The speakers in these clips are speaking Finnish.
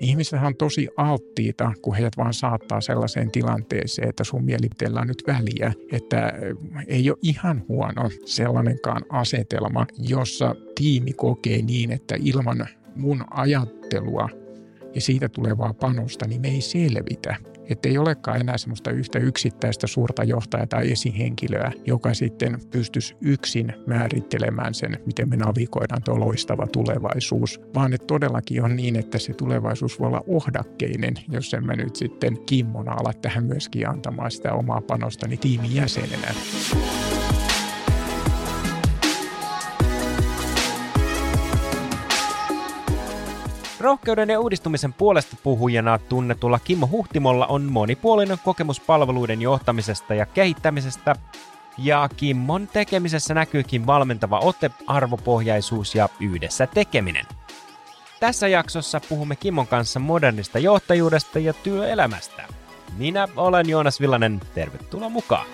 ihmiset on tosi alttiita, kun heidät vaan saattaa sellaiseen tilanteeseen, että sun mielipiteellä on nyt väliä, että ei ole ihan huono sellainenkaan asetelma, jossa tiimi kokee niin, että ilman mun ajattelua ja siitä tulevaa panosta, niin me ei selvitä. Että ei olekaan enää semmoista yhtä yksittäistä suurta johtajaa tai esihenkilöä, joka sitten pystyisi yksin määrittelemään sen, miten me navigoidaan tuo loistava tulevaisuus, vaan että todellakin on niin, että se tulevaisuus voi olla ohdakkeinen, jos emme nyt sitten kimmona ala tähän myöskin antamaan sitä omaa panostani tiimin jäsenenä. Rohkeuden ja uudistumisen puolesta puhujana tunnetulla Kimmo Huhtimolla on monipuolinen kokemus palveluiden johtamisesta ja kehittämisestä, ja Kimmon tekemisessä näkyykin valmentava ote, arvopohjaisuus ja yhdessä tekeminen. Tässä jaksossa puhumme Kimmon kanssa modernista johtajuudesta ja työelämästä. Minä olen Joonas Villanen, tervetuloa mukaan!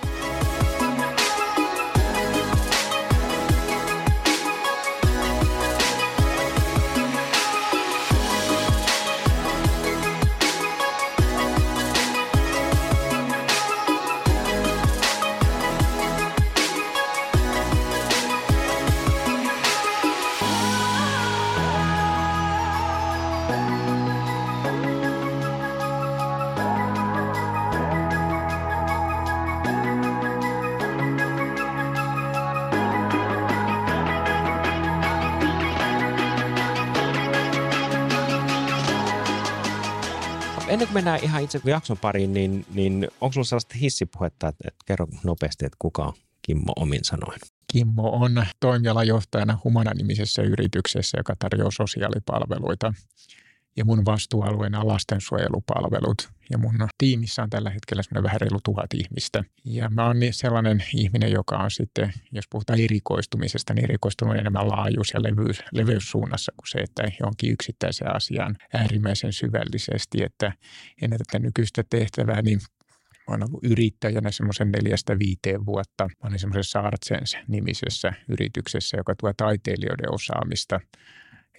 Mennään ihan itse jakson pariin, niin, niin onko sinulla sellaista hissipuhetta, että, että kerro nopeasti, että kuka on Kimmo omin sanoin? Kimmo on toimialajohtajana Humana-nimisessä yrityksessä, joka tarjoaa sosiaalipalveluita ja mun vastuualueena on lastensuojelupalvelut. Ja mun tiimissä on tällä hetkellä semmoinen vähän reilu tuhat ihmistä. Ja mä oon niin sellainen ihminen, joka on sitten, jos puhutaan erikoistumisesta, niin erikoistunut enemmän laajuus- ja leveys, leveyssuunnassa kuin se, että johonkin yksittäiseen asiaan äärimmäisen syvällisesti. Että ennen tätä nykyistä tehtävää, niin Mä oon ollut yrittäjänä semmoisen neljästä viiteen vuotta. Mä olin semmoisessa Artsens-nimisessä yrityksessä, joka tuo taiteilijoiden osaamista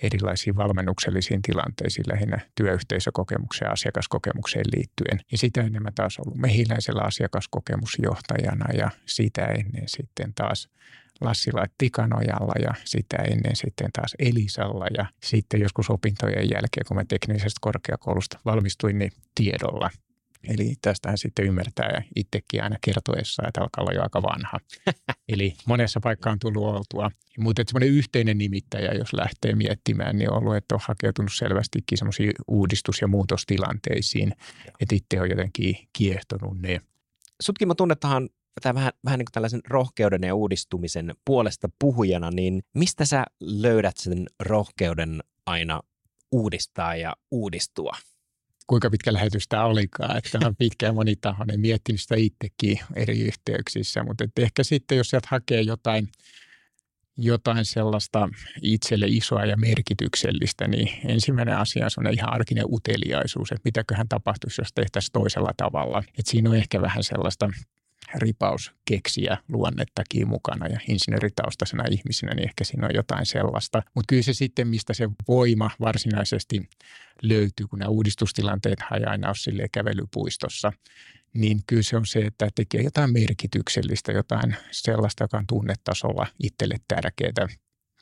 erilaisiin valmennuksellisiin tilanteisiin lähinnä työyhteisökokemukseen ja asiakaskokemukseen liittyen. Ja sitä enemmän taas ollut mehiläisellä asiakaskokemusjohtajana ja sitä ennen sitten taas Lassila Tikanojalla ja sitä ennen sitten taas Elisalla ja sitten joskus opintojen jälkeen, kun mä teknisestä korkeakoulusta valmistuin, niin tiedolla – Eli tästähän sitten ymmärtää itsekin aina kertoessa, että alkaa olla jo aika vanha. Eli monessa paikkaan on tullut oltua. Mutta semmoinen yhteinen nimittäjä, jos lähtee miettimään, niin on ollut, että on hakeutunut selvästikin semmoisiin uudistus- ja muutostilanteisiin. Että itse on jotenkin kiehtonut ne. Sutkin mä tunnettahan tämä vähän, vähän niin kuin tällaisen rohkeuden ja uudistumisen puolesta puhujana, niin mistä sä löydät sen rohkeuden aina uudistaa ja uudistua? Kuinka pitkä lähetys tämä olikaan. Että on pitkä ja monitahoinen, miettinyt sitä itsekin eri yhteyksissä, mutta ehkä sitten jos sieltä hakee jotain, jotain sellaista itselle isoa ja merkityksellistä, niin ensimmäinen asia on ihan arkinen uteliaisuus, että mitäköhän tapahtuisi, jos tehtäisiin toisella tavalla. Että siinä on ehkä vähän sellaista ripaus keksiä luonnettakin mukana ja insinööritaustaisena ihmisenä, niin ehkä siinä on jotain sellaista. Mutta kyllä se sitten, mistä se voima varsinaisesti löytyy, kun nämä uudistustilanteet ei aina ole kävelypuistossa, niin kyllä se on se, että tekee jotain merkityksellistä, jotain sellaista, joka on tunnetasolla itselle tärkeää.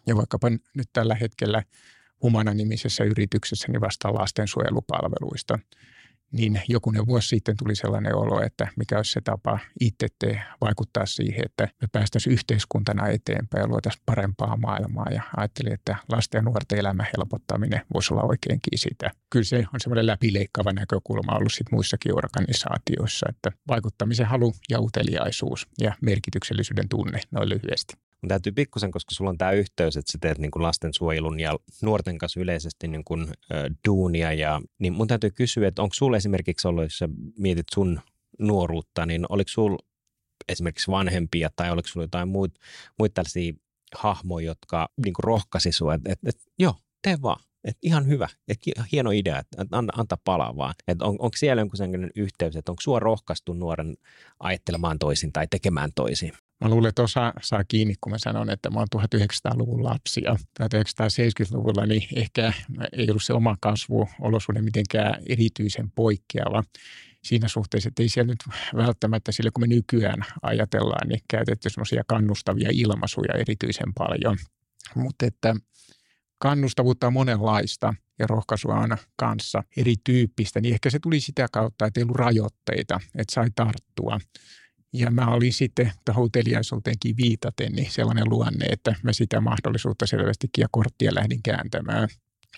Ja vaikkapa nyt tällä hetkellä Humana-nimisessä yrityksessä niin vastaa lastensuojelupalveluista – niin jokunen vuosi sitten tuli sellainen olo, että mikä olisi se tapa itse te vaikuttaa siihen, että me päästäisiin yhteiskuntana eteenpäin ja luotaisiin parempaa maailmaa. Ja ajattelin, että lasten ja nuorten elämän helpottaminen voisi olla oikeinkin sitä. Kyllä se on semmoinen läpileikkaava näkökulma ollut sit muissakin organisaatioissa, että vaikuttamisen halu ja uteliaisuus ja merkityksellisyyden tunne noin lyhyesti. Mun täytyy pikkusen, koska sulla on tämä yhteys, että sä teet niin lastensuojelun ja nuorten kanssa yleisesti niin kuin, ö, duunia. Ja, niin mun täytyy kysyä, että onko sulla esimerkiksi ollut, jos sä mietit sun nuoruutta, niin oliko sulla esimerkiksi vanhempia tai oliko sulla jotain muita muit tällaisia hahmoja, jotka niin kuin rohkaisi sua, että, että, että joo, tee vaan. Et ihan hyvä, et hieno idea, että anta, anta palaa vaan. Et on, onko siellä jonkun sellainen yhteys, että onko sua rohkaistu nuoren ajattelemaan toisin tai tekemään toisin? Mä luulen, että osa saa kiinni, kun mä sanon, että mä oon 1900-luvun lapsi ja 1970-luvulla niin ehkä ei ollut se oma kasvuolosuhde mitenkään erityisen poikkeava siinä suhteessa, että ei siellä nyt välttämättä sille, kun me nykyään ajatellaan, niin käytetty semmoisia kannustavia ilmaisuja erityisen paljon. Mutta että kannustavuutta on monenlaista ja rohkaisua on kanssa erityyppistä, niin ehkä se tuli sitä kautta, että ei ollut rajoitteita, että sai tarttua. Ja mä olin sitten uteliaisuuteenkin viitaten niin sellainen luonne, että mä sitä mahdollisuutta selvästikin ja korttia lähdin kääntämään.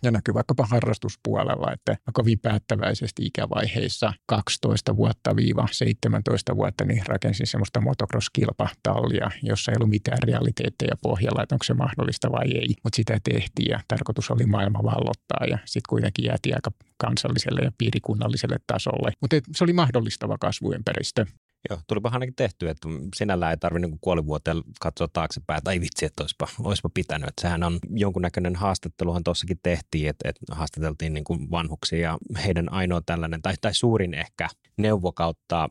Ja näkyy vaikkapa harrastuspuolella, että mä kovin päättäväisesti ikävaiheissa 12 vuotta viiva 17 vuotta niin rakensin semmoista motocross-kilpatallia, jossa ei ollut mitään realiteetteja pohjalla, että onko se mahdollista vai ei. Mutta sitä tehtiin ja tarkoitus oli maailma vallottaa ja sitten kuitenkin jäätiin aika kansalliselle ja piirikunnalliselle tasolle. Mutta se oli mahdollistava kasvuympäristö. Joo, tulipa ainakin tehty, että sinällään ei tarvitse niin kuolivuoteen katsoa taaksepäin, tai vitsi, että olisipa, olisipa pitänyt. Että sehän on jonkunnäköinen haastatteluhan tuossakin tehtiin, että, että haastateltiin niin kuin vanhuksia ja heidän ainoa tällainen, tai, tai suurin ehkä neuvo kautta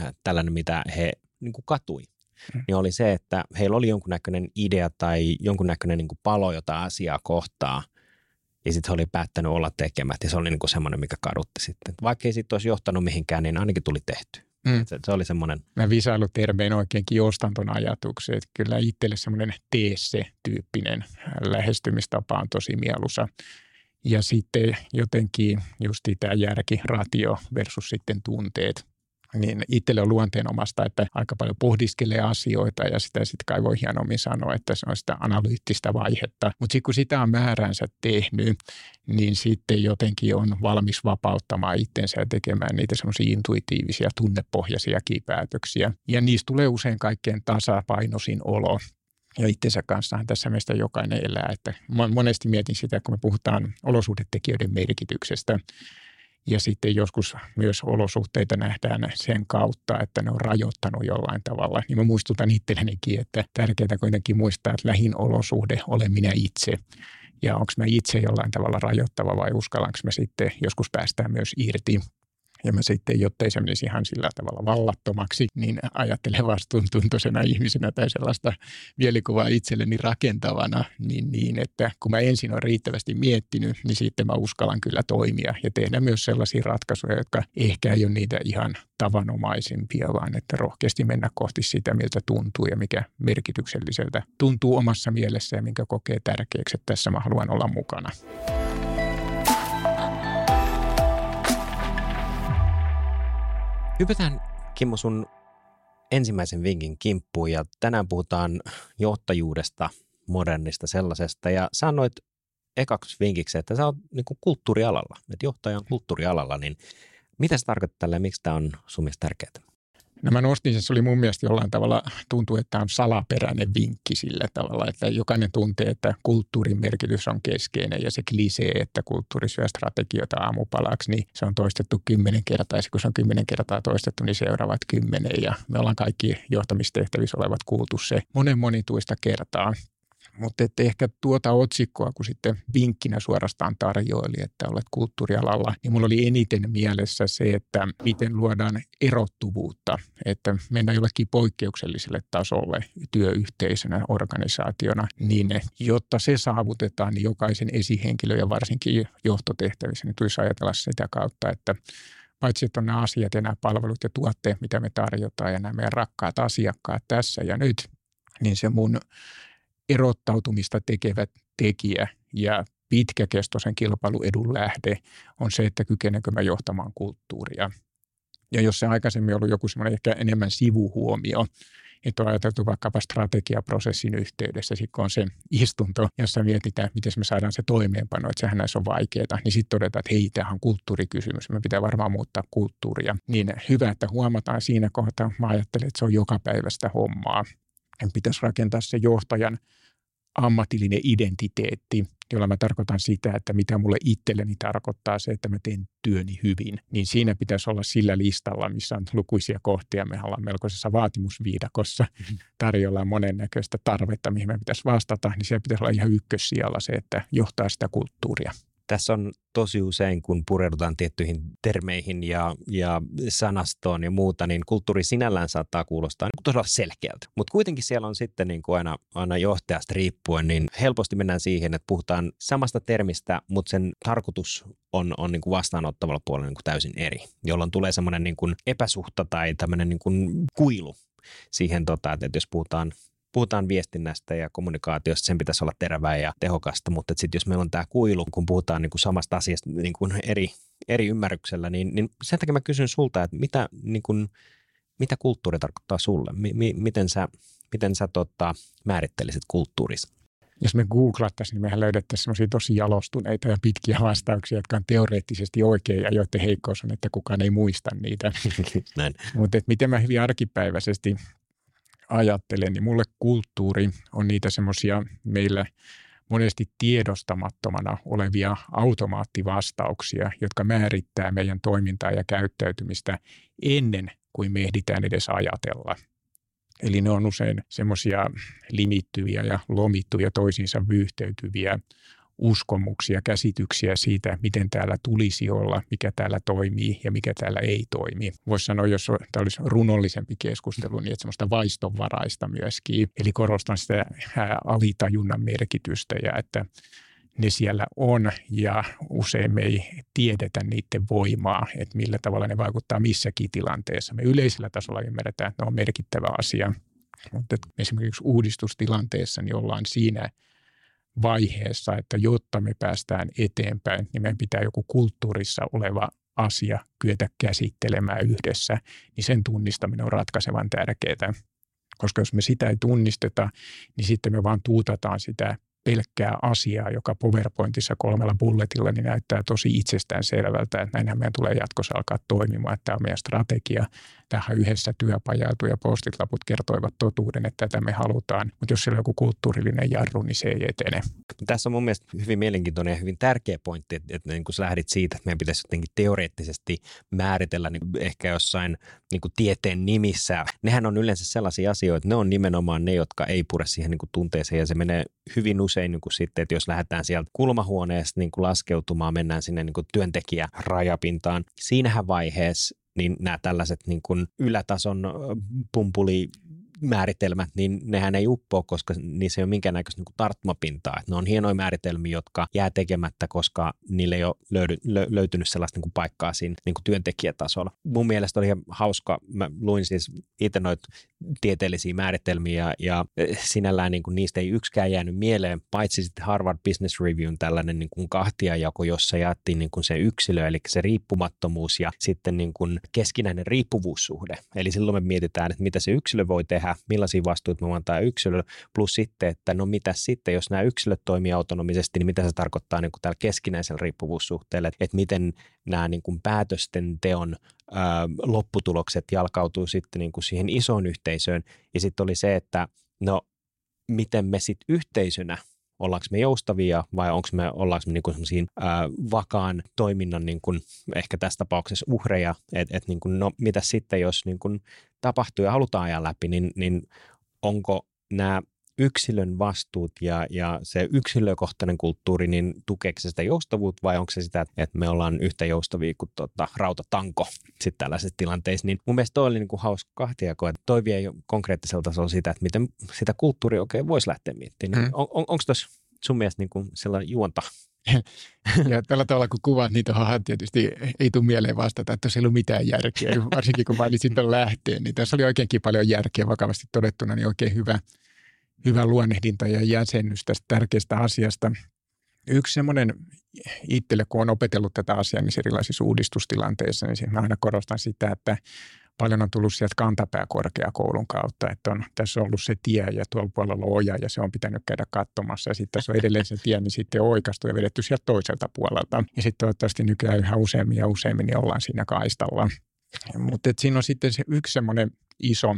äh, tällainen, mitä he niin kuin katui, mm. niin oli se, että heillä oli jonkunnäköinen idea tai jonkunnäköinen niin kuin palo jotain asiaa kohtaa, ja sitten he oli päättänyt olla tekemättä, ja se oli niin kuin semmoinen, mikä kadutti sitten. Vaikka ei sitten olisi johtanut mihinkään, niin ainakin tuli tehty. Mm. Se, se oli semmoinen. Mä visailutermein oikeinkin ostan ton ajatuksen, että kyllä itselle semmoinen teesse-tyyppinen lähestymistapa on tosi mieluisa. Ja sitten jotenkin just tämä järki, ratio versus sitten tunteet – niin itselle on luonteenomasta, että aika paljon pohdiskelee asioita ja sitä sitten kai voi hienommin sanoa, että se on sitä analyyttistä vaihetta. Mutta sitten kun sitä on määränsä tehnyt, niin sitten jotenkin on valmis vapauttamaan itsensä ja tekemään niitä semmoisia intuitiivisia, tunnepohjaisia päätöksiä. Ja niistä tulee usein kaikkein tasapainoisin olo ja itsensä kanssahan tässä meistä jokainen elää. Että monesti mietin sitä, kun me puhutaan olosuhdetekijöiden merkityksestä, ja sitten joskus myös olosuhteita nähdään sen kautta, että ne on rajoittanut jollain tavalla. Niin mä muistutan itsellenikin, että tärkeää kuitenkin muistaa, että lähin olosuhde olen minä itse. Ja onko mä itse jollain tavalla rajoittava vai uskallanko mä sitten joskus päästään myös irti ja mä sitten, jotta ei se menisi ihan sillä tavalla vallattomaksi, niin ajattelen vastuuntuntoisena ihmisenä tai sellaista mielikuvaa itselleni rakentavana, niin, niin että kun mä ensin olen riittävästi miettinyt, niin sitten mä uskallan kyllä toimia ja tehdä myös sellaisia ratkaisuja, jotka ehkä ei ole niitä ihan tavanomaisimpia, vaan että rohkeasti mennä kohti sitä, miltä tuntuu ja mikä merkitykselliseltä tuntuu omassa mielessä ja minkä kokee tärkeäksi, että tässä mä haluan olla mukana. Hypätään Kimmo sun ensimmäisen vinkin kimppuun ja tänään puhutaan johtajuudesta, modernista sellaisesta ja sanoit ekaksi vinkiksi, että sä oot niin kulttuurialalla, että johtaja on kulttuurialalla, niin mitä se tarkoittaa tällä ja miksi tämä on sun mielestä tärkeää? No mä nostin sen, se oli mun mielestä jollain tavalla, tuntuu, että on salaperäinen vinkki sillä tavalla, että jokainen tuntee, että kulttuurin merkitys on keskeinen ja se klisee, että kulttuuri syö strategioita aamupalaksi, niin se on toistettu kymmenen kertaa ja kun se on kymmenen kertaa toistettu, niin seuraavat kymmenen ja me ollaan kaikki johtamistehtävissä olevat kuultu se monen monituista kertaa. Mutta että ehkä tuota otsikkoa, kun sitten vinkkinä suorastaan tarjoili, että olet kulttuurialalla, niin mulla oli eniten mielessä se, että miten luodaan erottuvuutta, että mennään jollekin poikkeukselliselle tasolle työyhteisönä, organisaationa, niin jotta se saavutetaan, niin jokaisen esihenkilö ja varsinkin johtotehtävissä, niin tulisi ajatella sitä kautta, että paitsi että on nämä asiat ja nämä palvelut ja tuotteet, mitä me tarjotaan ja nämä meidän rakkaat asiakkaat tässä ja nyt, niin se mun erottautumista tekevä tekijä ja pitkäkestoisen kilpailuedun lähde on se, että kykenenkö mä johtamaan kulttuuria. Ja jos se aikaisemmin ollut joku semmoinen ehkä enemmän sivuhuomio, että on ajateltu vaikkapa strategiaprosessin yhteydessä, sitten on se istunto, jossa mietitään, miten me saadaan se toimeenpano, että sehän näissä on vaikeaa, niin sitten todetaan, että hei, tämähän on kulttuurikysymys, me pitää varmaan muuttaa kulttuuria. Niin hyvä, että huomataan siinä kohtaa, mä ajattelen, että se on joka päivästä hommaa. Pitäisi rakentaa se johtajan ammatillinen identiteetti, jolla mä tarkoitan sitä, että mitä mulle itselleni tarkoittaa se, että mä teen työni hyvin, niin siinä pitäisi olla sillä listalla, missä on lukuisia kohtia. Me ollaan melkoisessa vaatimusviidakossa, mm-hmm. tarjolla monennäköistä tarvetta, mihin me pitäisi vastata, niin siellä pitäisi olla ihan ykkössijalla se, että johtaa sitä kulttuuria. Tässä on tosi usein, kun pureudutaan tiettyihin termeihin ja, ja sanastoon ja muuta, niin kulttuuri sinällään saattaa kuulostaa niin todella selkeältä. Mutta kuitenkin siellä on sitten niin kuin aina, aina johtajasta riippuen, niin helposti mennään siihen, että puhutaan samasta termistä, mutta sen tarkoitus on, on niin kuin vastaanottavalla puolella niin kuin täysin eri, jolloin tulee semmoinen niin kuin epäsuhta tai tämmöinen niin kuin kuilu siihen, tota, että jos puhutaan puhutaan viestinnästä ja kommunikaatiosta, sen pitäisi olla terävää ja tehokasta, mutta sitten jos meillä on tämä kuilu, kun puhutaan niin kuin samasta asiasta niin kuin eri, eri ymmärryksellä, niin, niin sen takia mä kysyn sulta, että mitä, niin kuin, mitä kulttuuri tarkoittaa sulle? M- m- miten sä, miten sä tota, määrittelisit kulttuurissa? Jos me googlattaisiin, niin mehän löydettäisiin sellaisia tosi jalostuneita ja pitkiä vastauksia, jotka on teoreettisesti oikein ja joiden heikkous on, että kukaan ei muista niitä. Mutta miten mä hyvin arkipäiväisesti ajattelen, niin mulle kulttuuri on niitä semmoisia meillä monesti tiedostamattomana olevia automaattivastauksia, jotka määrittää meidän toimintaa ja käyttäytymistä ennen kuin me ehditään edes ajatella. Eli ne on usein semmoisia limittyviä ja lomittuja toisiinsa vyyhteytyviä uskomuksia, käsityksiä siitä, miten täällä tulisi olla, mikä täällä toimii ja mikä täällä ei toimi. Voisi sanoa, jos tämä olisi runollisempi keskustelu, niin että semmoista vaistonvaraista myöskin. Eli korostan sitä alitajunnan merkitystä ja että ne siellä on ja usein me ei tiedetä niiden voimaa, että millä tavalla ne vaikuttaa missäkin tilanteessa. Me yleisellä tasolla ymmärretään, että ne on merkittävä asia, mutta esimerkiksi uudistustilanteessa niin ollaan siinä – vaiheessa, että jotta me päästään eteenpäin, niin meidän pitää joku kulttuurissa oleva asia kyetä käsittelemään yhdessä, niin sen tunnistaminen on ratkaisevan tärkeää. Koska jos me sitä ei tunnisteta, niin sitten me vaan tuutataan sitä pelkkää asiaa, joka PowerPointissa kolmella bulletilla niin näyttää tosi itsestään selvältä, että näinhän meidän tulee jatkossa alkaa toimimaan, että tämä on meidän strategia. Tähän yhdessä työpajailtu ja postitlaput kertoivat totuuden, että tätä me halutaan, mutta jos siellä on joku kulttuurillinen jarru, niin se ei etene. Tässä on mun mielestä hyvin mielenkiintoinen ja hyvin tärkeä pointti, että, että niin kun sä lähdit siitä, että meidän pitäisi jotenkin teoreettisesti määritellä niin ehkä jossain niin kuin tieteen nimissä. Nehän on yleensä sellaisia asioita, ne on nimenomaan ne, jotka ei pure siihen niin kuin tunteeseen ja se menee hyvin usein niin sitten, että jos lähdetään sieltä kulmahuoneesta niin kuin laskeutumaan, mennään sinne niin työntekijärajapintaan. Siinähän vaiheessa niin nämä tällaiset niin kuin ylätason pumpuli määritelmät, niin nehän ei uppoa, koska niissä ei ole minkäännäköistä niin tarttumapintaa. Että ne on hienoja määritelmiä, jotka jää tekemättä, koska niille ei ole löydy, lö, löytynyt sellaista niin kuin paikkaa siinä niin työntekijätasolla. Mun mielestä oli ihan hauska, mä luin siis itse noita tieteellisiä määritelmiä ja e, sinällään niin kuin niistä ei yksikään jäänyt mieleen, paitsi sitten Harvard Business Reviewn tällainen niin kuin kahtiajako, jossa jaettiin niin kuin se yksilö, eli se riippumattomuus ja sitten niin kuin keskinäinen riippuvuussuhde. Eli silloin me mietitään, että mitä se yksilö voi tehdä, millaisia vastuita me antaa yksilö, plus sitten, että no mitä sitten, jos nämä yksilöt toimii autonomisesti, niin mitä se tarkoittaa niin kuin tällä keskinäisellä riippuvuussuhteella, että miten nämä niin kuin päätösten teon ää, lopputulokset jalkautuu sitten niin kuin siihen isoon yhteisöön. Ja sitten oli se, että no miten me sitten yhteisönä ollaanko me joustavia vai onko me, ollaanko me niinku ää, vakaan toiminnan niinku, ehkä tässä tapauksessa uhreja, että et niinku, no mitä sitten, jos niinku, tapahtuu ja halutaan ajaa läpi, niin, niin onko nämä yksilön vastuut ja, ja se yksilökohtainen kulttuuri, niin tukeeko se sitä joustavuutta vai onko se sitä, että me ollaan yhtä joustavia kuin tota, rautatanko sitten tällaisessa tilanteissa. Niin mun mielestä toi oli niin kuin hauska kahtiako, että toi vie konkreettisella tasolla sitä, että miten sitä kulttuuria oikein voisi lähteä miettimään. Hmm. On, on, onko tuossa sun mielestä niin kuin sellainen juonta ja tällä tavalla, kun kuvat niitä tuohon tietysti ei tule mieleen vastata, että se ei ollut mitään järkeä. Varsinkin kun mainitsin tuon lähteen, niin tässä oli oikeinkin paljon järkeä vakavasti todettuna, niin oikein hyvä, hyvä luonnehdinta ja jäsennys tästä tärkeästä asiasta. Yksi semmoinen itselle, kun on opetellut tätä asiaa niin erilaisissa uudistustilanteissa, niin mä aina korostan sitä, että paljon on tullut sieltä kantapääkorkeakoulun kautta, että on tässä on ollut se tie ja tuolla puolella on oja ja se on pitänyt käydä katsomassa ja sitten tässä on edelleen se tie, niin sitten oikastu ja vedetty sieltä toiselta puolelta. Ja sitten toivottavasti nykyään yhä useammin ja useammin niin ollaan siinä kaistalla. Mutta siinä on sitten se yksi semmoinen iso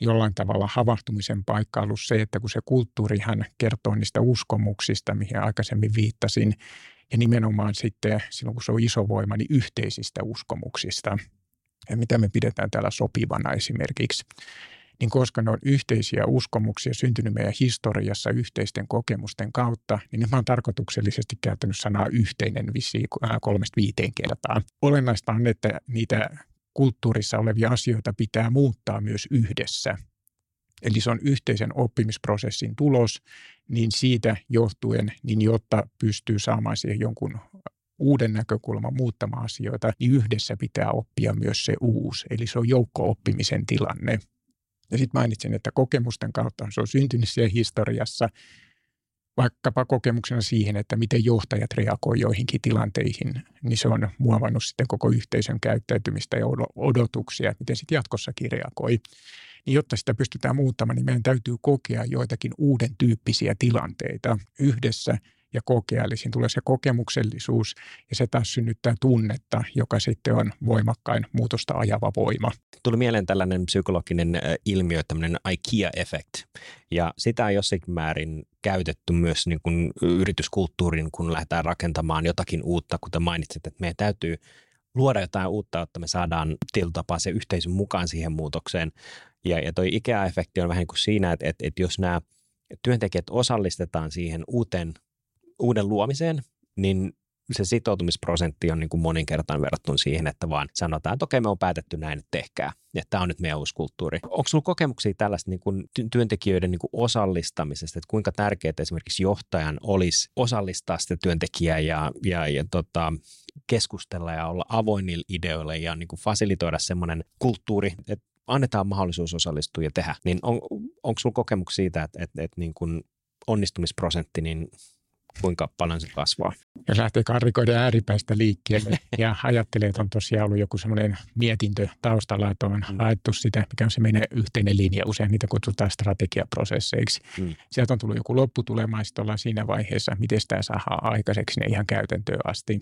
jollain tavalla havahtumisen paikka ollut se, että kun se kulttuurihan kertoo niistä uskomuksista, mihin aikaisemmin viittasin, ja nimenomaan sitten silloin, kun se on iso voima, niin yhteisistä uskomuksista. Ja mitä me pidetään täällä sopivana esimerkiksi. niin koska ne on yhteisiä uskomuksia syntynyt meidän historiassa yhteisten kokemusten kautta, niin mä oon tarkoituksellisesti käyttänyt sanaa yhteinen vissiin kolmesta viiteen kertaa. Olennaista on, että niitä kulttuurissa olevia asioita pitää muuttaa myös yhdessä. Eli se on yhteisen oppimisprosessin tulos, niin siitä johtuen, niin jotta pystyy saamaan siihen jonkun uuden näkökulman muuttamaan asioita, niin yhdessä pitää oppia myös se uusi. Eli se on joukko-oppimisen tilanne. Ja sitten mainitsin, että kokemusten kautta se on syntynyt siellä historiassa, vaikkapa kokemuksena siihen, että miten johtajat reagoivat joihinkin tilanteihin, niin se on muovannut sitten koko yhteisön käyttäytymistä ja odotuksia, että miten sitten jatkossakin reagoi. Niin jotta sitä pystytään muuttamaan, niin meidän täytyy kokea joitakin uuden tyyppisiä tilanteita yhdessä ja kokea. Eli siinä tulee se kokemuksellisuus ja se taas synnyttää tunnetta, joka sitten on voimakkain muutosta ajava voima. Tuli mieleen tällainen psykologinen ilmiö, tämmöinen IKEA-effekt. Ja sitä on jossakin määrin käytetty myös niin kuin yrityskulttuurin, kun lähdetään rakentamaan jotakin uutta, kuten mainitsit, että meidän täytyy luoda jotain uutta, jotta me saadaan tietyllä tapaa se yhteisön mukaan siihen muutokseen. Ja, ja toi IKEA-efekti on vähän niin kuin siinä, että, että, että jos nämä työntekijät osallistetaan siihen uuteen uuden luomiseen, niin se sitoutumisprosentti on niin kuin moninkertainen verrattuna siihen, että vaan sanotaan, että okei, me on päätetty näin, että tehkää. Että tämä on nyt meidän uusi kulttuuri. Onko sinulla kokemuksia tällaista niin kuin työntekijöiden niin kuin osallistamisesta, että kuinka tärkeää esimerkiksi johtajan olisi osallistaa sitä työntekijää ja, ja, ja tota, keskustella ja olla avoin niille ideoille ja niin kuin fasilitoida semmoinen kulttuuri, että annetaan mahdollisuus osallistua ja tehdä. Niin on, onko sinulla kokemuksia siitä, että, että, että niin kuin onnistumisprosentti, niin kuinka paljon se kasvaa. Jos lähtee karrikoiden ääripäistä liikkeelle ja ajattelee, että on tosiaan ollut joku semmoinen mietintö taustalla, että on mm. haettu sitä, mikä on se meidän yhteinen linja, usein niitä kutsutaan strategiaprosesseiksi. Mm. Sieltä on tullut joku lopputulema, ja ollaan siinä vaiheessa, miten sitä saadaan aikaiseksi ne ihan käytäntöön asti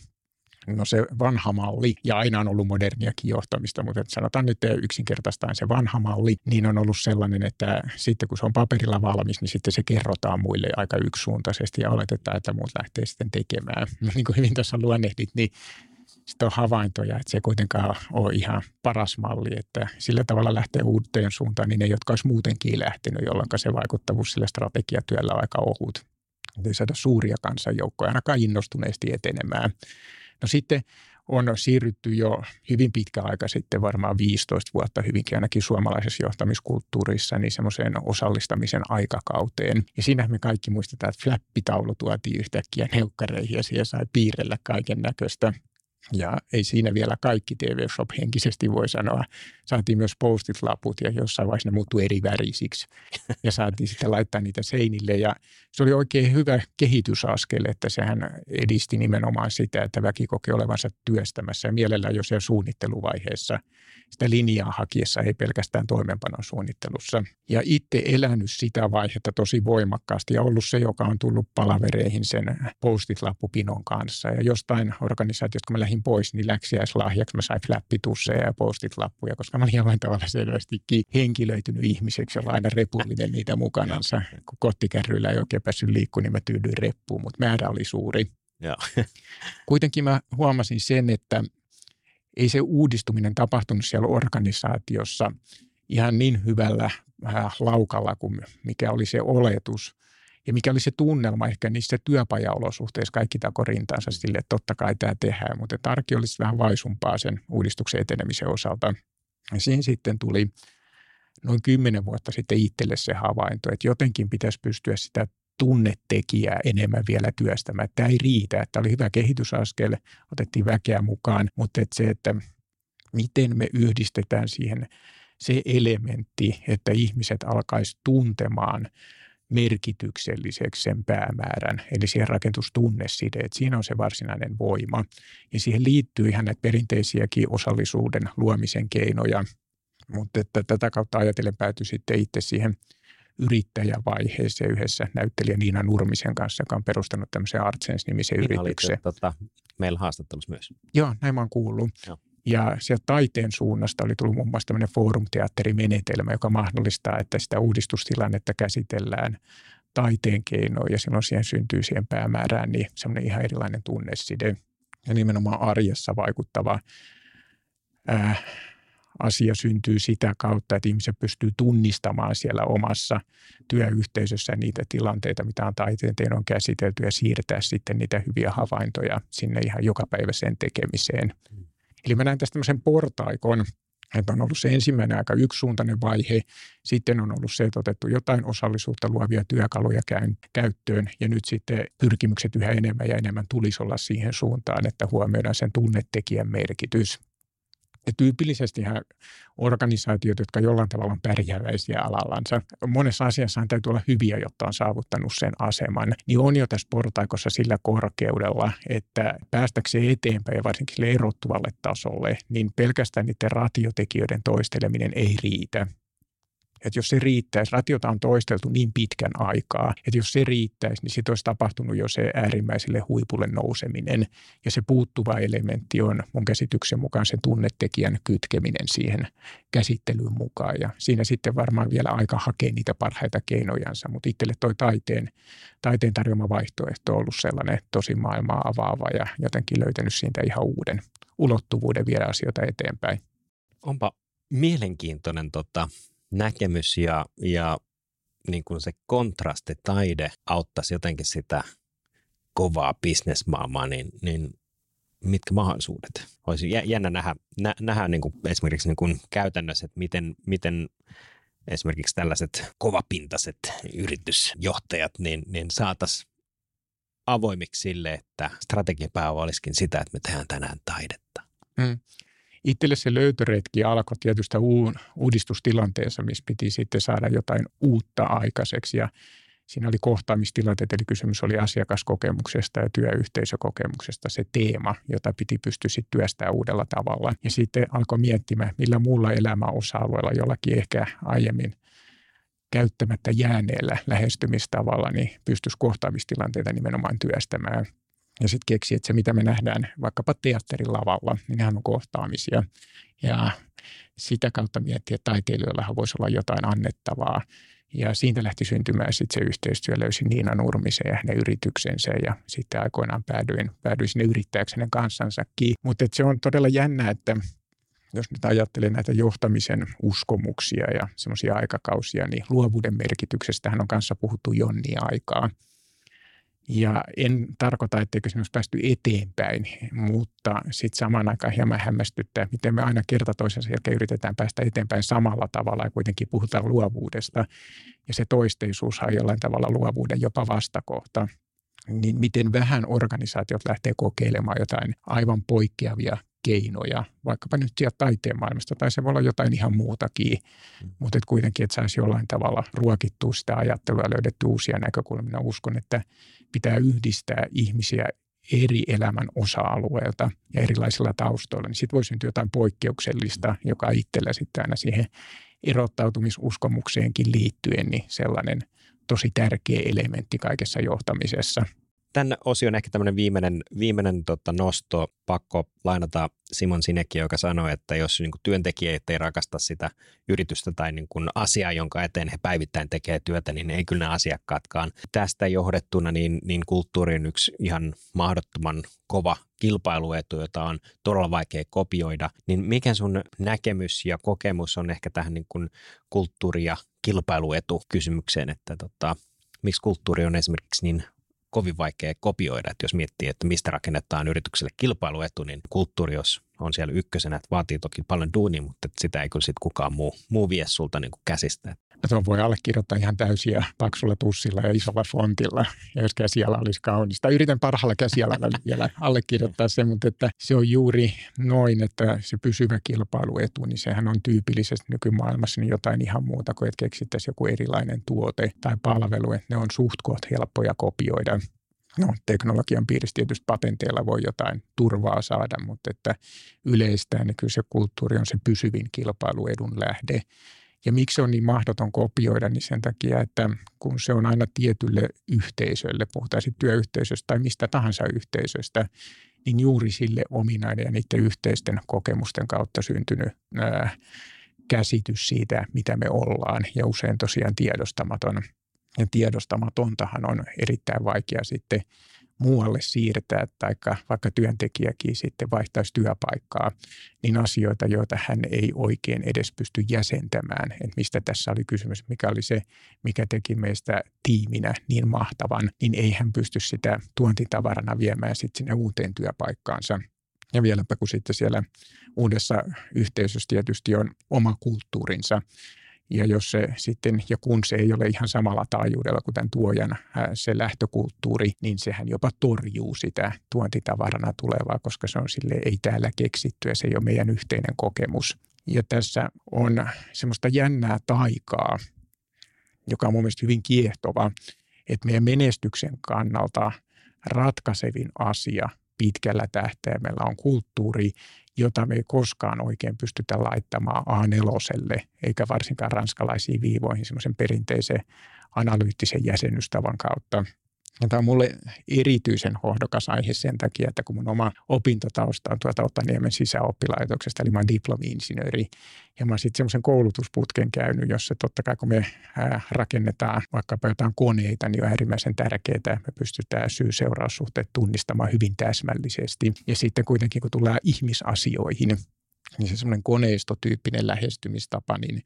no se vanha malli, ja aina on ollut moderniakin johtamista, mutta sanotaan nyt yksinkertaistaan se vanha malli, niin on ollut sellainen, että sitten kun se on paperilla valmis, niin sitten se kerrotaan muille aika yksisuuntaisesti ja oletetaan, että muut lähtee sitten tekemään. Niin kuin hyvin tuossa luonnehdit, niin sitten on havaintoja, että se ei kuitenkaan ole ihan paras malli, että sillä tavalla lähtee uuteen suuntaan, niin ne, jotka olisi muutenkin lähtenyt, jolloin se vaikuttavuus sillä strategiatyöllä on aika ohut. Ei saada suuria kansanjoukkoja ainakaan innostuneesti etenemään. No sitten on siirrytty jo hyvin pitkä aika sitten, varmaan 15 vuotta hyvinkin ainakin suomalaisessa johtamiskulttuurissa, niin semmoiseen osallistamisen aikakauteen. Ja siinä me kaikki muistetaan, että flappitaulu tuotiin yhtäkkiä neukkareihin ja siellä sai piirrellä kaiken näköistä ja ei siinä vielä kaikki TV Shop henkisesti voi sanoa. Saatiin myös postit-laput ja jossain vaiheessa ne muuttui eri värisiksi. Ja saatiin sitten laittaa niitä seinille ja se oli oikein hyvä kehitysaskel, että sehän edisti nimenomaan sitä, että väki koki olevansa työstämässä ja mielellään jo siellä suunnitteluvaiheessa – sitä linjaa hakiessa, ei pelkästään toimenpanon suunnittelussa. Ja itse elänyt sitä vaihetta tosi voimakkaasti ja ollut se, joka on tullut palavereihin sen postit-lappupinon kanssa. Ja jostain organisaatiosta, kun mä pois, niin läksiäislahjaksi mä sain flappitusseja ja postit-lappuja, koska mä olin jollain tavalla selvästikin henkilöitynyt ihmiseksi, jolla aina repullinen niitä mukanansa. Kun kottikärryillä ei oikein päässyt liikkumaan, niin mä tyydyin reppuun, mutta määrä oli suuri. Ja. Kuitenkin mä huomasin sen, että ei se uudistuminen tapahtunut siellä organisaatiossa ihan niin hyvällä äh, laukalla kuin mikä oli se oletus ja mikä oli se tunnelma ehkä niissä työpajaolosuhteissa. Kaikki tako rintaansa sille, että totta kai tämä tehdään, mutta tarki olisi vähän vaisumpaa sen uudistuksen etenemisen osalta. Ja siinä sitten tuli noin kymmenen vuotta sitten itselle se havainto, että jotenkin pitäisi pystyä sitä tunnetekijää enemmän vielä työstämään. Tämä ei riitä, että oli hyvä kehitysaskel, otettiin väkeä mukaan, mutta että se, että miten me yhdistetään siihen se elementti, että ihmiset alkaisi tuntemaan merkitykselliseksi sen päämäärän, eli siihen rakentustunnesideet. Siinä on se varsinainen voima. Ja siihen liittyy ihan näitä perinteisiäkin osallisuuden luomisen keinoja, mutta että tätä kautta ajatellen päätyi sitten itse siihen – yrittäjävaiheeseen yhdessä näyttelijä Niina Nurmisen kanssa, joka on perustanut tämmöisen Artsense-nimisen Niina yrityksen. Oli, tota, meillä haastattelussa myös. Joo, näin mä oon kuullut. Joo. Ja sieltä taiteen suunnasta oli tullut muun muassa tämmöinen foorumteatterimenetelmä, joka mahdollistaa, että sitä uudistustilannetta käsitellään taiteen keinoin ja silloin siihen syntyy siihen päämäärään niin semmoinen ihan erilainen tunneside ja nimenomaan arjessa vaikuttava ää, asia syntyy sitä kautta, että ihmiset pystyy tunnistamaan siellä omassa työyhteisössä niitä tilanteita, mitä on taiteen on käsitelty ja siirtää sitten niitä hyviä havaintoja sinne ihan joka päivä sen tekemiseen. Eli mä näen tästä tämmöisen portaikon, että on ollut se ensimmäinen aika yksisuuntainen vaihe. Sitten on ollut se, että otettu jotain osallisuutta luovia työkaluja käyttöön ja nyt sitten pyrkimykset yhä enemmän ja enemmän tulisi olla siihen suuntaan, että huomioidaan sen tunnetekijän merkitys. Ja tyypillisestihän organisaatiot, jotka jollain tavalla on pärjääväisiä alallansa, monessa asiassa täytyy olla hyviä, jotta on saavuttanut sen aseman, niin on jo tässä portaikossa sillä korkeudella, että päästäkseen eteenpäin ja varsinkin sille erottuvalle tasolle, niin pelkästään niiden ratiotekijöiden toisteleminen ei riitä että jos se riittäisi, ratiota on toisteltu niin pitkän aikaa, että jos se riittäisi, niin sitten olisi tapahtunut jo se äärimmäiselle huipulle nouseminen. Ja se puuttuva elementti on mun käsityksen mukaan sen tunnetekijän kytkeminen siihen käsittelyyn mukaan. Ja siinä sitten varmaan vielä aika hakee niitä parhaita keinojansa, mutta itselle toi taiteen, taiteen tarjoama vaihtoehto on ollut sellainen tosi maailmaa avaava ja jotenkin löytänyt siitä ihan uuden ulottuvuuden viedä asioita eteenpäin. Onpa mielenkiintoinen tota, näkemys ja, ja niin kuin se kontrastitaide auttaisi jotenkin sitä kovaa bisnesmaailmaa, niin, niin mitkä mahdollisuudet? Olisi jännä nähdä, nä, nähdä niin kuin esimerkiksi niin kuin käytännössä, että miten, miten esimerkiksi tällaiset kovapintaiset yritysjohtajat, niin, niin saataisiin avoimiksi sille, että strategiapääoma olisikin sitä, että me tehdään tänään taidetta. Mm itselle se löytöretki alkoi tietystä uudistustilanteessa, missä piti sitten saada jotain uutta aikaiseksi ja Siinä oli kohtaamistilanteet, eli kysymys oli asiakaskokemuksesta ja työyhteisökokemuksesta se teema, jota piti pystyä sitten työstämään uudella tavalla. Ja sitten alkoi miettimään, millä muulla elämäosa-alueella jollakin ehkä aiemmin käyttämättä jääneellä lähestymistavalla, niin pystyisi kohtaamistilanteita nimenomaan työstämään. Ja sitten keksi, että se mitä me nähdään vaikkapa teatterin lavalla, niin nehän on kohtaamisia. Ja sitä kautta miettiä, että taiteilijoillahan voisi olla jotain annettavaa. Ja siitä lähti syntymään sitten se yhteistyö. Löysin Niina Nurmisen ja hänen yrityksensä ja sitten aikoinaan päädyin, päädyin sinne yrittäjäksi hänen kanssansakin. Mutta se on todella jännä, että jos nyt ajattelee näitä johtamisen uskomuksia ja semmoisia aikakausia, niin luovuuden merkityksestä on kanssa puhuttu jonnia aikaa – ja en tarkoita, etteikö sinne olisi päästy eteenpäin, mutta sitten samaan aikaan hieman hämmästyttää, miten me aina kerta toisensa jälkeen yritetään päästä eteenpäin samalla tavalla ja kuitenkin puhutaan luovuudesta. Ja se toisteisuus on jollain tavalla luovuuden jopa vastakohta. Niin miten vähän organisaatiot lähtee kokeilemaan jotain aivan poikkeavia keinoja, vaikkapa nyt sieltä taiteen maailmasta, tai se voi olla jotain ihan muutakin, mm. mutta et kuitenkin, että saisi jollain tavalla ruokittua sitä ajattelua, löydetty uusia näkökulmia. Uskon, että pitää yhdistää ihmisiä eri elämän osa-alueilta ja erilaisilla taustoilla, niin sitten voi syntyä jotain poikkeuksellista, joka itsellä sitten aina siihen erottautumisuskomukseenkin liittyen, niin sellainen tosi tärkeä elementti kaikessa johtamisessa – Tämän osion ehkä tämmöinen viimeinen, viimeinen tota, nosto, pakko lainata Simon Sinekki, joka sanoi, että jos niin kuin työntekijät ei rakasta sitä yritystä tai niin kuin asiaa, jonka eteen he päivittäin tekee työtä, niin ei kyllä ne asiakkaatkaan. Tästä johdettuna niin, niin kulttuuri on yksi ihan mahdottoman kova kilpailuetu, jota on todella vaikea kopioida. Niin mikä sun näkemys ja kokemus on ehkä tähän niin kuin kulttuuri- ja kilpailuetu kysymykseen, että tota, miksi kulttuuri on esimerkiksi niin kovin vaikea kopioida, että jos miettii, että mistä rakennetaan yritykselle kilpailuetu, niin kulttuuri, jos on siellä ykkösenä, että vaatii toki paljon duunia, mutta sitä ei kyllä sitten kukaan muu, muu vie sulta niin kuin käsistä. Tuon voi allekirjoittaa ihan täysiä paksulla tussilla ja isolla fontilla, ja jos käsiala olisi kaunista. Yritän parhaalla käsialalla vielä allekirjoittaa sen, mutta että se on juuri noin, että se pysyvä kilpailuetu, niin sehän on tyypillisesti nykymaailmassa niin jotain ihan muuta kuin, että keksittäisiin joku erilainen tuote tai palvelu, että ne on suht helppoja kopioida No, teknologian piirissä tietysti patenteilla voi jotain turvaa saada, mutta että yleistään niin kyllä se kulttuuri on se pysyvin kilpailuedun lähde. Ja miksi se on niin mahdoton kopioida, niin sen takia, että kun se on aina tietylle yhteisölle, puhutaan sitten työyhteisöstä tai mistä tahansa yhteisöstä, niin juuri sille ominainen ja niiden yhteisten kokemusten kautta syntynyt ää, käsitys siitä, mitä me ollaan ja usein tosiaan tiedostamaton. Ja tiedostamatontahan on erittäin vaikea sitten muualle siirtää tai vaikka työntekijäkin sitten vaihtaisi työpaikkaa, niin asioita, joita hän ei oikein edes pysty jäsentämään. Että mistä tässä oli kysymys, mikä oli se, mikä teki meistä tiiminä niin mahtavan, niin ei hän pysty sitä tuontitavarana viemään sitten sinne uuteen työpaikkaansa. Ja vieläpä kun sitten siellä uudessa yhteisössä tietysti on oma kulttuurinsa, ja jos se sitten, ja kun se ei ole ihan samalla taajuudella kuin tämän tuojan se lähtökulttuuri, niin sehän jopa torjuu sitä tuontitavarana tulevaa, koska se on sille ei täällä keksitty ja se ei ole meidän yhteinen kokemus. Ja tässä on semmoista jännää taikaa, joka on mun mielestä hyvin kiehtova, että meidän menestyksen kannalta ratkaisevin asia pitkällä tähtäimellä on kulttuuri, jota me ei koskaan oikein pystytä laittamaan A4, eikä varsinkaan ranskalaisiin viivoihin semmoisen perinteisen analyyttisen jäsenystavan kautta. Tämä on mulle erityisen hohdokas aihe sen takia, että kun mun oma opintotausta on tuolta Otaniemen sisäoppilaitoksesta, eli mä oon diplomi-insinööri, ja mä oon sitten semmoisen koulutusputken käynyt, jossa totta kai kun me rakennetaan vaikkapa jotain koneita, niin on äärimmäisen tärkeää, että me pystytään syy-seuraussuhteet tunnistamaan hyvin täsmällisesti. Ja sitten kuitenkin kun tullaan ihmisasioihin, niin se semmoinen koneistotyyppinen lähestymistapa, niin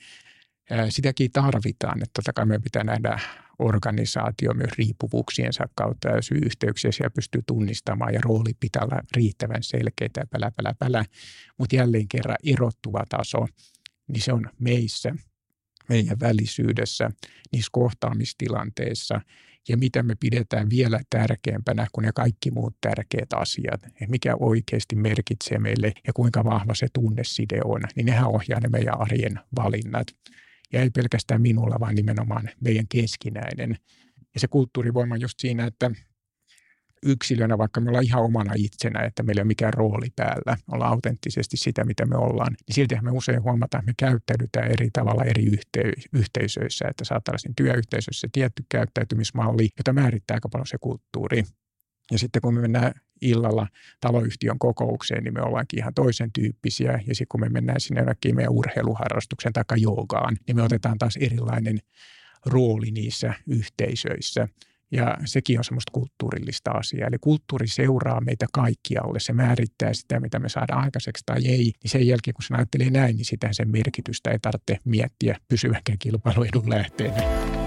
sitäkin tarvitaan, että totta kai meidän pitää nähdä organisaatio myös riippuvuuksiensa kautta ja syy-yhteyksiä siellä pystyy tunnistamaan ja rooli pitää olla riittävän selkeitä ja pälä, pälä, pälä. Mutta jälleen kerran erottuva taso, niin se on meissä, meidän välisyydessä, niissä kohtaamistilanteissa ja mitä me pidetään vielä tärkeämpänä kuin ne kaikki muut tärkeät asiat. Mikä oikeasti merkitsee meille ja kuinka vahva se tunneside on, niin nehän ohjaa ne meidän arjen valinnat ja ei pelkästään minulla, vaan nimenomaan meidän keskinäinen. Ja se kulttuurivoima on just siinä, että yksilönä, vaikka me ollaan ihan omana itsenä, että meillä ei ole mikään rooli päällä, olla autenttisesti sitä, mitä me ollaan, niin siltihän me usein huomataan, että me käyttäydytään eri tavalla eri yhtey- yhteisöissä, että saattaa olla siinä työyhteisössä tietty käyttäytymismalli, jota määrittää aika paljon se kulttuuri. Ja sitten kun me mennään illalla taloyhtiön kokoukseen, niin me ollaankin ihan toisen tyyppisiä. Ja sitten kun me mennään sinne jonnekin meidän urheiluharrastuksen tai joogaan, niin me otetaan taas erilainen rooli niissä yhteisöissä. Ja sekin on semmoista kulttuurillista asiaa. Eli kulttuuri seuraa meitä kaikkialle. Se määrittää sitä, mitä me saadaan aikaiseksi tai ei. Niin sen jälkeen, kun se ajattelee näin, niin sitä sen merkitystä ei tarvitse miettiä pysyvänkään kilpailuedun lähteenä.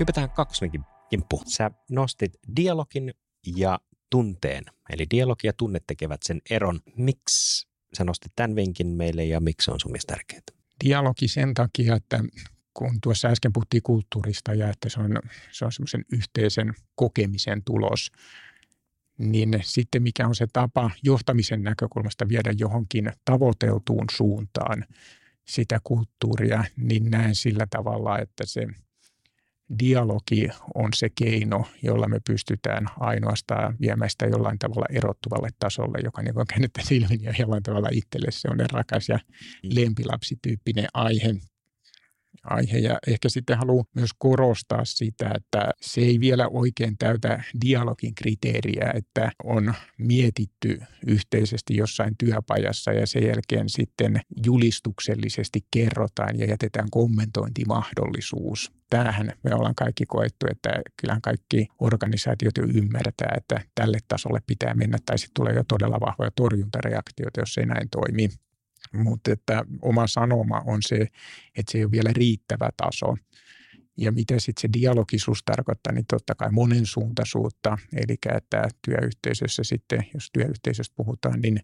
Hypätään kaksonkin kimppu. Sä nostit dialogin ja tunteen, eli dialogi ja tunne tekevät sen eron. Miksi sä nostit tämän vinkin meille ja miksi on sun mielestä tärkeää? Dialogi sen takia, että kun tuossa äsken puhuttiin kulttuurista ja että se on, se on semmoisen yhteisen kokemisen tulos, niin sitten mikä on se tapa johtamisen näkökulmasta viedä johonkin tavoiteltuun suuntaan sitä kulttuuria, niin näen sillä tavalla, että se – dialogi on se keino, jolla me pystytään ainoastaan viemään sitä jollain tavalla erottuvalle tasolle, joka niin käynyt silmin ja jollain tavalla itselle se on rakas ja mm. lempilapsityyppinen aihe aihe. Ja ehkä sitten haluan myös korostaa sitä, että se ei vielä oikein täytä dialogin kriteeriä, että on mietitty yhteisesti jossain työpajassa ja sen jälkeen sitten julistuksellisesti kerrotaan ja jätetään kommentointimahdollisuus. Tämähän me ollaan kaikki koettu, että kyllähän kaikki organisaatiot jo ymmärtää, että tälle tasolle pitää mennä tai sitten tulee jo todella vahvoja torjuntareaktioita, jos ei näin toimi. Mutta että oma sanoma on se, että se ei ole vielä riittävä taso. Ja mitä sitten se dialogisuus tarkoittaa, niin totta kai monensuuntaisuutta. Eli että työyhteisössä sitten, jos työyhteisöstä puhutaan, niin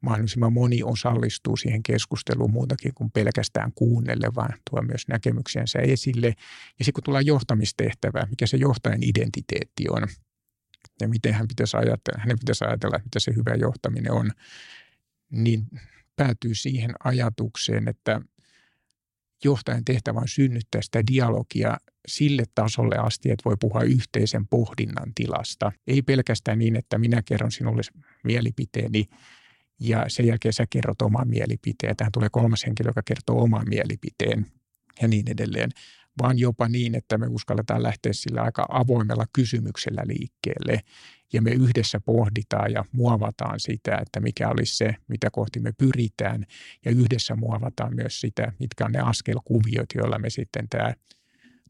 mahdollisimman moni osallistuu siihen keskusteluun muutakin kuin pelkästään kuunnelle, vaan tuo myös näkemyksiänsä esille. Ja sitten kun tullaan johtamistehtävää, mikä se johtajan identiteetti on, ja miten hän pitäisi ajatella, hänen pitäisi ajatella, mitä se hyvä johtaminen on, niin päätyy siihen ajatukseen, että johtajan tehtävä on synnyttää sitä dialogia sille tasolle asti, että voi puhua yhteisen pohdinnan tilasta. Ei pelkästään niin, että minä kerron sinulle mielipiteeni ja sen jälkeen sä kerrot oman mielipiteen. Tähän tulee kolmas henkilö, joka kertoo oman mielipiteen ja niin edelleen, vaan jopa niin, että me uskalletaan lähteä sillä aika avoimella kysymyksellä liikkeelle ja me yhdessä pohditaan ja muovataan sitä, että mikä olisi se, mitä kohti me pyritään ja yhdessä muovataan myös sitä, mitkä on ne askelkuviot, joilla me sitten tämä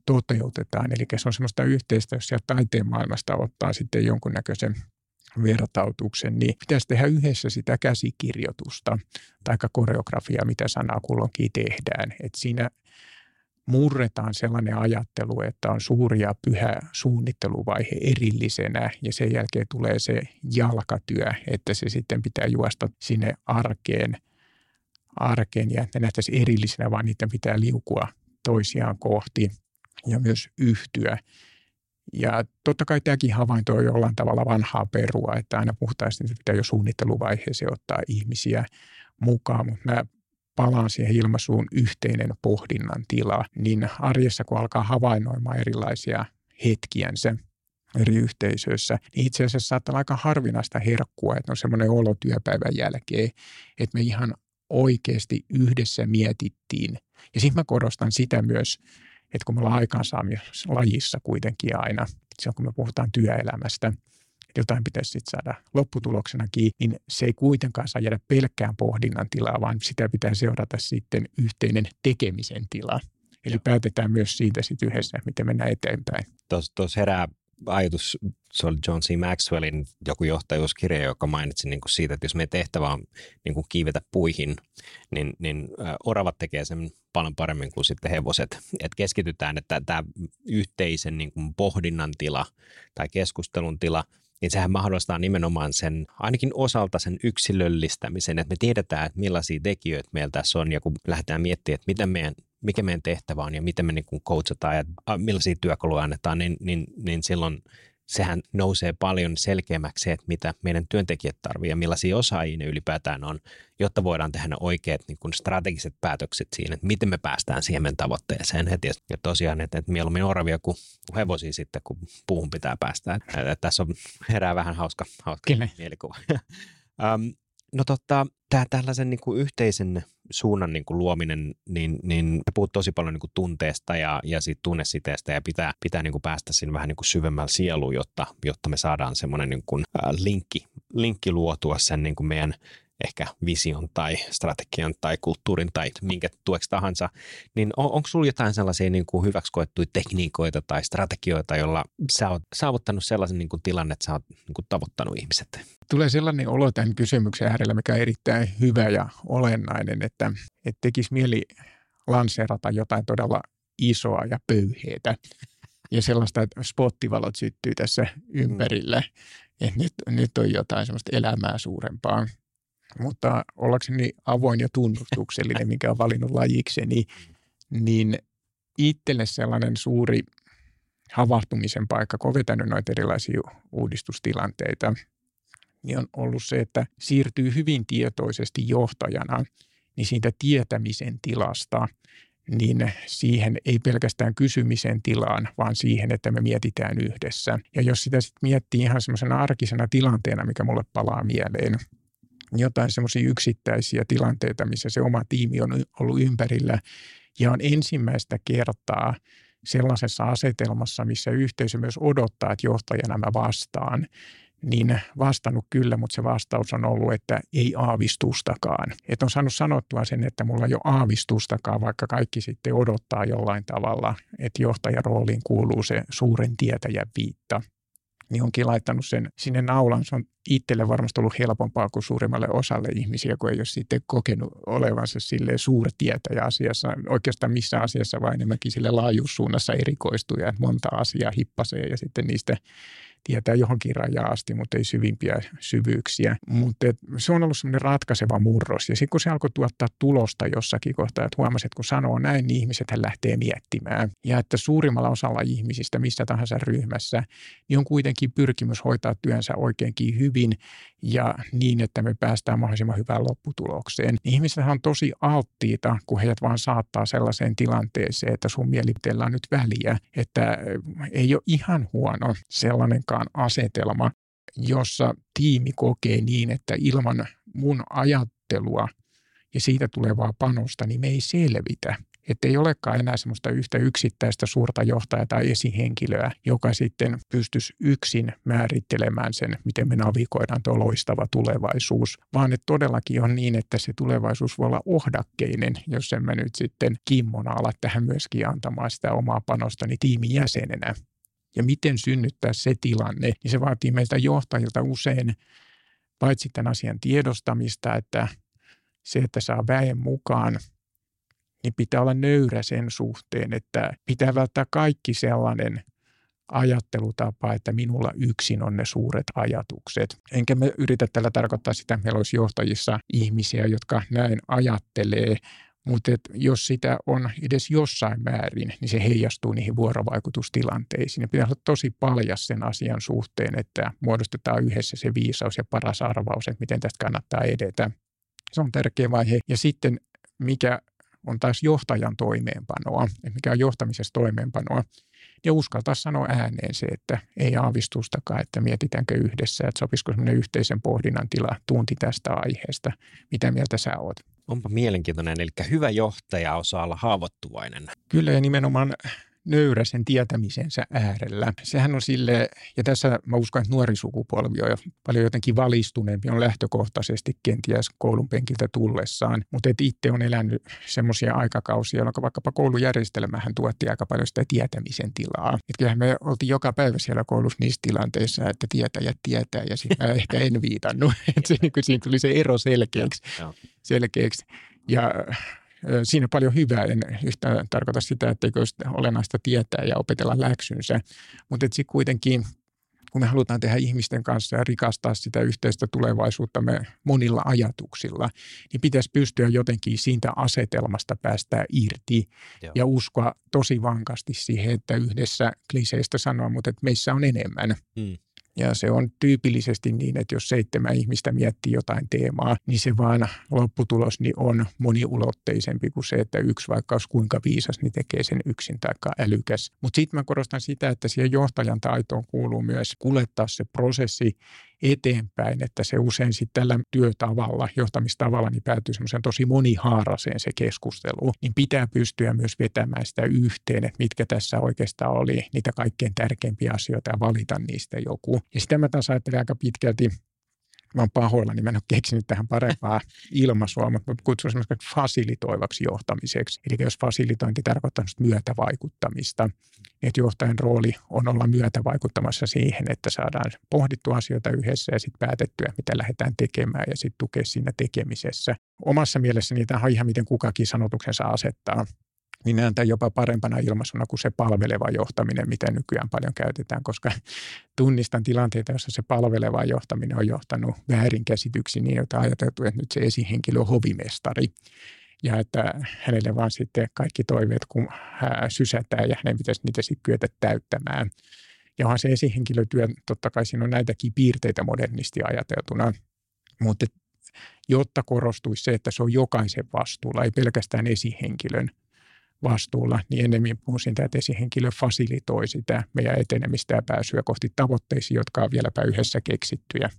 toteutetaan. Eli se on semmoista yhteistä, jos sieltä taiteen maailmasta ottaa sitten jonkunnäköisen vertautuksen, niin pitäisi tehdä yhdessä sitä käsikirjoitusta tai koreografiaa, mitä sanaa kulloinkin tehdään. Et siinä murretaan sellainen ajattelu, että on suuri ja pyhä suunnitteluvaihe erillisenä ja sen jälkeen tulee se jalkatyö, että se sitten pitää juosta sinne arkeen, arkeen ja että nähtäisiin erillisenä, vaan niiden pitää liukua toisiaan kohti ja myös yhtyä. Ja totta kai tämäkin havainto on jollain tavalla vanhaa perua, että aina puhutaan, että pitää jo suunnitteluvaiheeseen ottaa ihmisiä mukaan, mutta mä palaan siihen ilmaisuun yhteinen pohdinnan tila, niin arjessa kun alkaa havainnoimaan erilaisia hetkiänsä eri yhteisöissä, niin itse asiassa saattaa olla aika harvinaista herkkua, että on semmoinen olo työpäivän jälkeen, että me ihan oikeasti yhdessä mietittiin. Ja sitten mä korostan sitä myös, että kun me ollaan lajissa kuitenkin aina, silloin kun me puhutaan työelämästä, jotain pitäisi sitten saada lopputuloksenakin, niin se ei kuitenkaan saa jäädä pelkkään pohdinnan tilaa, vaan sitä pitää seurata sitten yhteinen tekemisen tila. Eli Joo. päätetään myös siitä sitten yhdessä, miten mennään eteenpäin. Tuossa herää ajatus, se oli John C. Maxwellin joku johtajuuskirja, joka mainitsi niin kuin siitä, että jos meidän tehtävä on niin kuin kiivetä puihin, niin, niin oravat tekee sen paljon paremmin kuin sitten hevoset. Et keskitytään, että tämä yhteisen niin kuin pohdinnan tila tai keskustelun tila – niin sehän mahdollistaa nimenomaan sen, ainakin osalta sen yksilöllistämisen, että me tiedetään, että millaisia tekijöitä meillä tässä on, ja kun lähdetään miettimään, että miten meidän, mikä meidän tehtävä on ja miten me niin coachataan ja millaisia työkaluja annetaan, niin, niin, niin silloin sehän nousee paljon selkeämmäksi että mitä meidän työntekijät tarvitsevat ja millaisia osaajia ne ylipäätään on, jotta voidaan tehdä ne oikeat niin kuin strategiset päätökset siinä, että miten me päästään siihen meidän tavoitteeseen. Et, ja tosiaan, että, että mieluummin oravia kuin hevosia sitten, kun puuhun pitää päästä. Että, että tässä on herää vähän hauska, hauska mielikuva. um, no totta, tämä tällaisen niin kuin yhteisen suunnan niin kuin luominen, niin, niin puhut tosi paljon niin kuin tunteesta ja, ja siitä tunnesiteestä ja pitää, pitää niin kuin päästä sinne vähän niin kuin syvemmällä sieluun, jotta, jotta me saadaan semmoinen niin kuin, äh, linkki, linkki luotua sen niin kuin meidän ehkä vision tai strategian tai kulttuurin tai minkä tueksi tahansa, niin on, onko sinulla jotain sellaisia niin kuin hyväksi koettuja tekniikoita tai strategioita, joilla sä oot saavuttanut sellaisen niin kuin tilanne, että sä oot niin kuin tavoittanut ihmiset? Tulee sellainen olo tämän kysymyksen äärellä, mikä on erittäin hyvä ja olennainen, että, että tekisi mieli lanseerata jotain todella isoa ja pöyheitä ja sellaista, että spottivalot syttyy tässä ympärillä. Mm. Että nyt, nyt on jotain sellaista elämää suurempaa mutta ollakseni avoin ja tunnustuksellinen, mikä on valinnut lajikseni, niin itselle sellainen suuri havahtumisen paikka, kun vetänyt noita erilaisia uudistustilanteita, niin on ollut se, että siirtyy hyvin tietoisesti johtajana niin siitä tietämisen tilasta niin siihen ei pelkästään kysymisen tilaan, vaan siihen, että me mietitään yhdessä. Ja jos sitä sitten miettii ihan semmoisena arkisena tilanteena, mikä mulle palaa mieleen, jotain semmoisia yksittäisiä tilanteita, missä se oma tiimi on ollut ympärillä. Ja on ensimmäistä kertaa sellaisessa asetelmassa, missä yhteisö myös odottaa, että johtajana mä vastaan, niin vastannut kyllä, mutta se vastaus on ollut, että ei aavistustakaan. Että on saanut sanottua sen, että mulla ei ole aavistustakaan, vaikka kaikki sitten odottaa jollain tavalla, että johtajarooliin kuuluu se suuren tietäjän viitta niin onkin laittanut sen sinne naulan. Se on itselle varmasti ollut helpompaa kuin suurimmalle osalle ihmisiä, kun ei ole sitten kokenut olevansa sille suurtietäjä asiassa, oikeastaan missä asiassa, vaan enemmänkin sille laajuussuunnassa erikoistuja, että monta asiaa hippasee ja sitten niistä tietää johonkin rajaan asti, mutta ei syvimpiä syvyyksiä. Mutta se on ollut semmoinen ratkaiseva murros. Ja sitten kun se alkoi tuottaa tulosta jossakin kohtaa, että huomasit, kun sanoo näin, niin ihmiset lähtee miettimään. Ja että suurimmalla osalla ihmisistä missä tahansa ryhmässä, niin on kuitenkin pyrkimys hoitaa työnsä oikeinkin hyvin ja niin, että me päästään mahdollisimman hyvään lopputulokseen. Niin ihmiset on tosi alttiita, kun heidät vaan saattaa sellaiseen tilanteeseen, että sun mielipiteellä on nyt väliä, että ei ole ihan huono sellainenkaan asetelma, jossa tiimi kokee niin, että ilman mun ajattelua ja siitä tulevaa panosta, niin me ei selvitä. Että ei olekaan enää semmoista yhtä yksittäistä suurta johtajaa tai esihenkilöä, joka sitten pystyisi yksin määrittelemään sen, miten me navigoidaan tuo loistava tulevaisuus, vaan että todellakin on niin, että se tulevaisuus voi olla ohdakkeinen, jos emme nyt sitten kimmona ala tähän myöskin antamaan sitä omaa panostani tiimin jäsenenä. Ja miten synnyttää se tilanne, niin se vaatii meiltä johtajilta usein paitsi tämän asian tiedostamista, että se, että saa väen mukaan, niin pitää olla nöyrä sen suhteen, että pitää välttää kaikki sellainen ajattelutapa, että minulla yksin on ne suuret ajatukset. Enkä me yritä tällä tarkoittaa sitä, että meillä olisi johtajissa ihmisiä, jotka näin ajattelee, mutta jos sitä on edes jossain määrin, niin se heijastuu niihin vuorovaikutustilanteisiin. Ja pitää olla tosi paljas sen asian suhteen, että muodostetaan yhdessä se viisaus ja paras arvaus, että miten tästä kannattaa edetä. Se on tärkeä vaihe. Ja sitten mikä on taas johtajan toimeenpanoa, mikä on johtamisessa toimeenpanoa, ja uskaltaa sanoa ääneen se, että ei aavistustakaan, että mietitäänkö yhdessä, että sopisiko semmoinen yhteisen pohdinnan tila tunti tästä aiheesta. Mitä mieltä sä oot? Onpa mielenkiintoinen, eli hyvä johtaja osaa olla haavoittuvainen. Kyllä ja nimenomaan nöyrä sen tietämisensä äärellä. Sehän on sille, ja tässä mä uskon, että nuori sukupolvi on paljon jotenkin valistuneempi, on lähtökohtaisesti kenties koulun penkiltä tullessaan, mutta et itse on elänyt semmoisia aikakausia, jolloin vaikkapa koulujärjestelmähän tuotti aika paljon sitä tietämisen tilaa. Et kyllähän me oltiin joka päivä siellä koulussa niissä tilanteissa, että tietäjät tietää, ja sitten mä ehkä en viitannut, että se, niin siinä tuli se ero selkeäksi. selkeäksi. Ja siinä paljon hyvää. En yhtään tarkoita sitä, etteikö olennaista tietää ja opetella läksynsä, mutta sitten kuitenkin kun me halutaan tehdä ihmisten kanssa ja rikastaa sitä yhteistä tulevaisuuttamme monilla ajatuksilla, niin pitäisi pystyä jotenkin siitä asetelmasta päästää irti Joo. ja uskoa tosi vankasti siihen, että yhdessä kliseistä sanoa, mutta että meissä on enemmän. Hmm. Ja se on tyypillisesti niin, että jos seitsemän ihmistä miettii jotain teemaa, niin se vaan lopputulos niin on moniulotteisempi kuin se, että yksi vaikka olisi kuinka viisas, niin tekee sen yksin tai älykäs. Mutta sitten mä korostan sitä, että siihen johtajan taitoon kuuluu myös kuljettaa se prosessi eteenpäin, että se usein sitten tällä työtavalla, johtamistavalla, niin päätyy semmoisen tosi monihaaraseen se keskustelu, niin pitää pystyä myös vetämään sitä yhteen, että mitkä tässä oikeastaan oli niitä kaikkein tärkeimpiä asioita ja valita niistä joku. Ja sitä mä taas ajattelen aika pitkälti mä oon pahoilla, niin mä en ole keksinyt tähän parempaa ilmaisua, mutta mä kutsun semmoiseksi fasilitoivaksi johtamiseksi. Eli jos fasilitointi tarkoittaa myötävaikuttamista, niin että johtajan rooli on olla myötävaikuttamassa siihen, että saadaan pohdittua asioita yhdessä ja sitten päätettyä, mitä lähdetään tekemään ja sitten tukea siinä tekemisessä. Omassa mielessäni tämä on ihan miten kukakin sanotuksensa asettaa niin näen tämän jopa parempana ilmaisuna kuin se palveleva johtaminen, mitä nykyään paljon käytetään, koska tunnistan tilanteita, joissa se palveleva johtaminen on johtanut väärinkäsityksiin niin, että ajateltu, että nyt se esihenkilö on hovimestari ja että hänelle vaan sitten kaikki toiveet kun sysätään ja hänen pitäisi niitä sitten kyetä täyttämään. Ja onhan se esihenkilötyö, totta kai siinä on näitäkin piirteitä modernisti ajateltuna, mutta jotta korostuisi se, että se on jokaisen vastuulla, ei pelkästään esihenkilön, vastuulla, niin enemmän puhun siitä, että esihenkilö fasilitoi sitä meidän etenemistä ja pääsyä kohti tavoitteisiin, jotka on vieläpä yhdessä keksittyjä.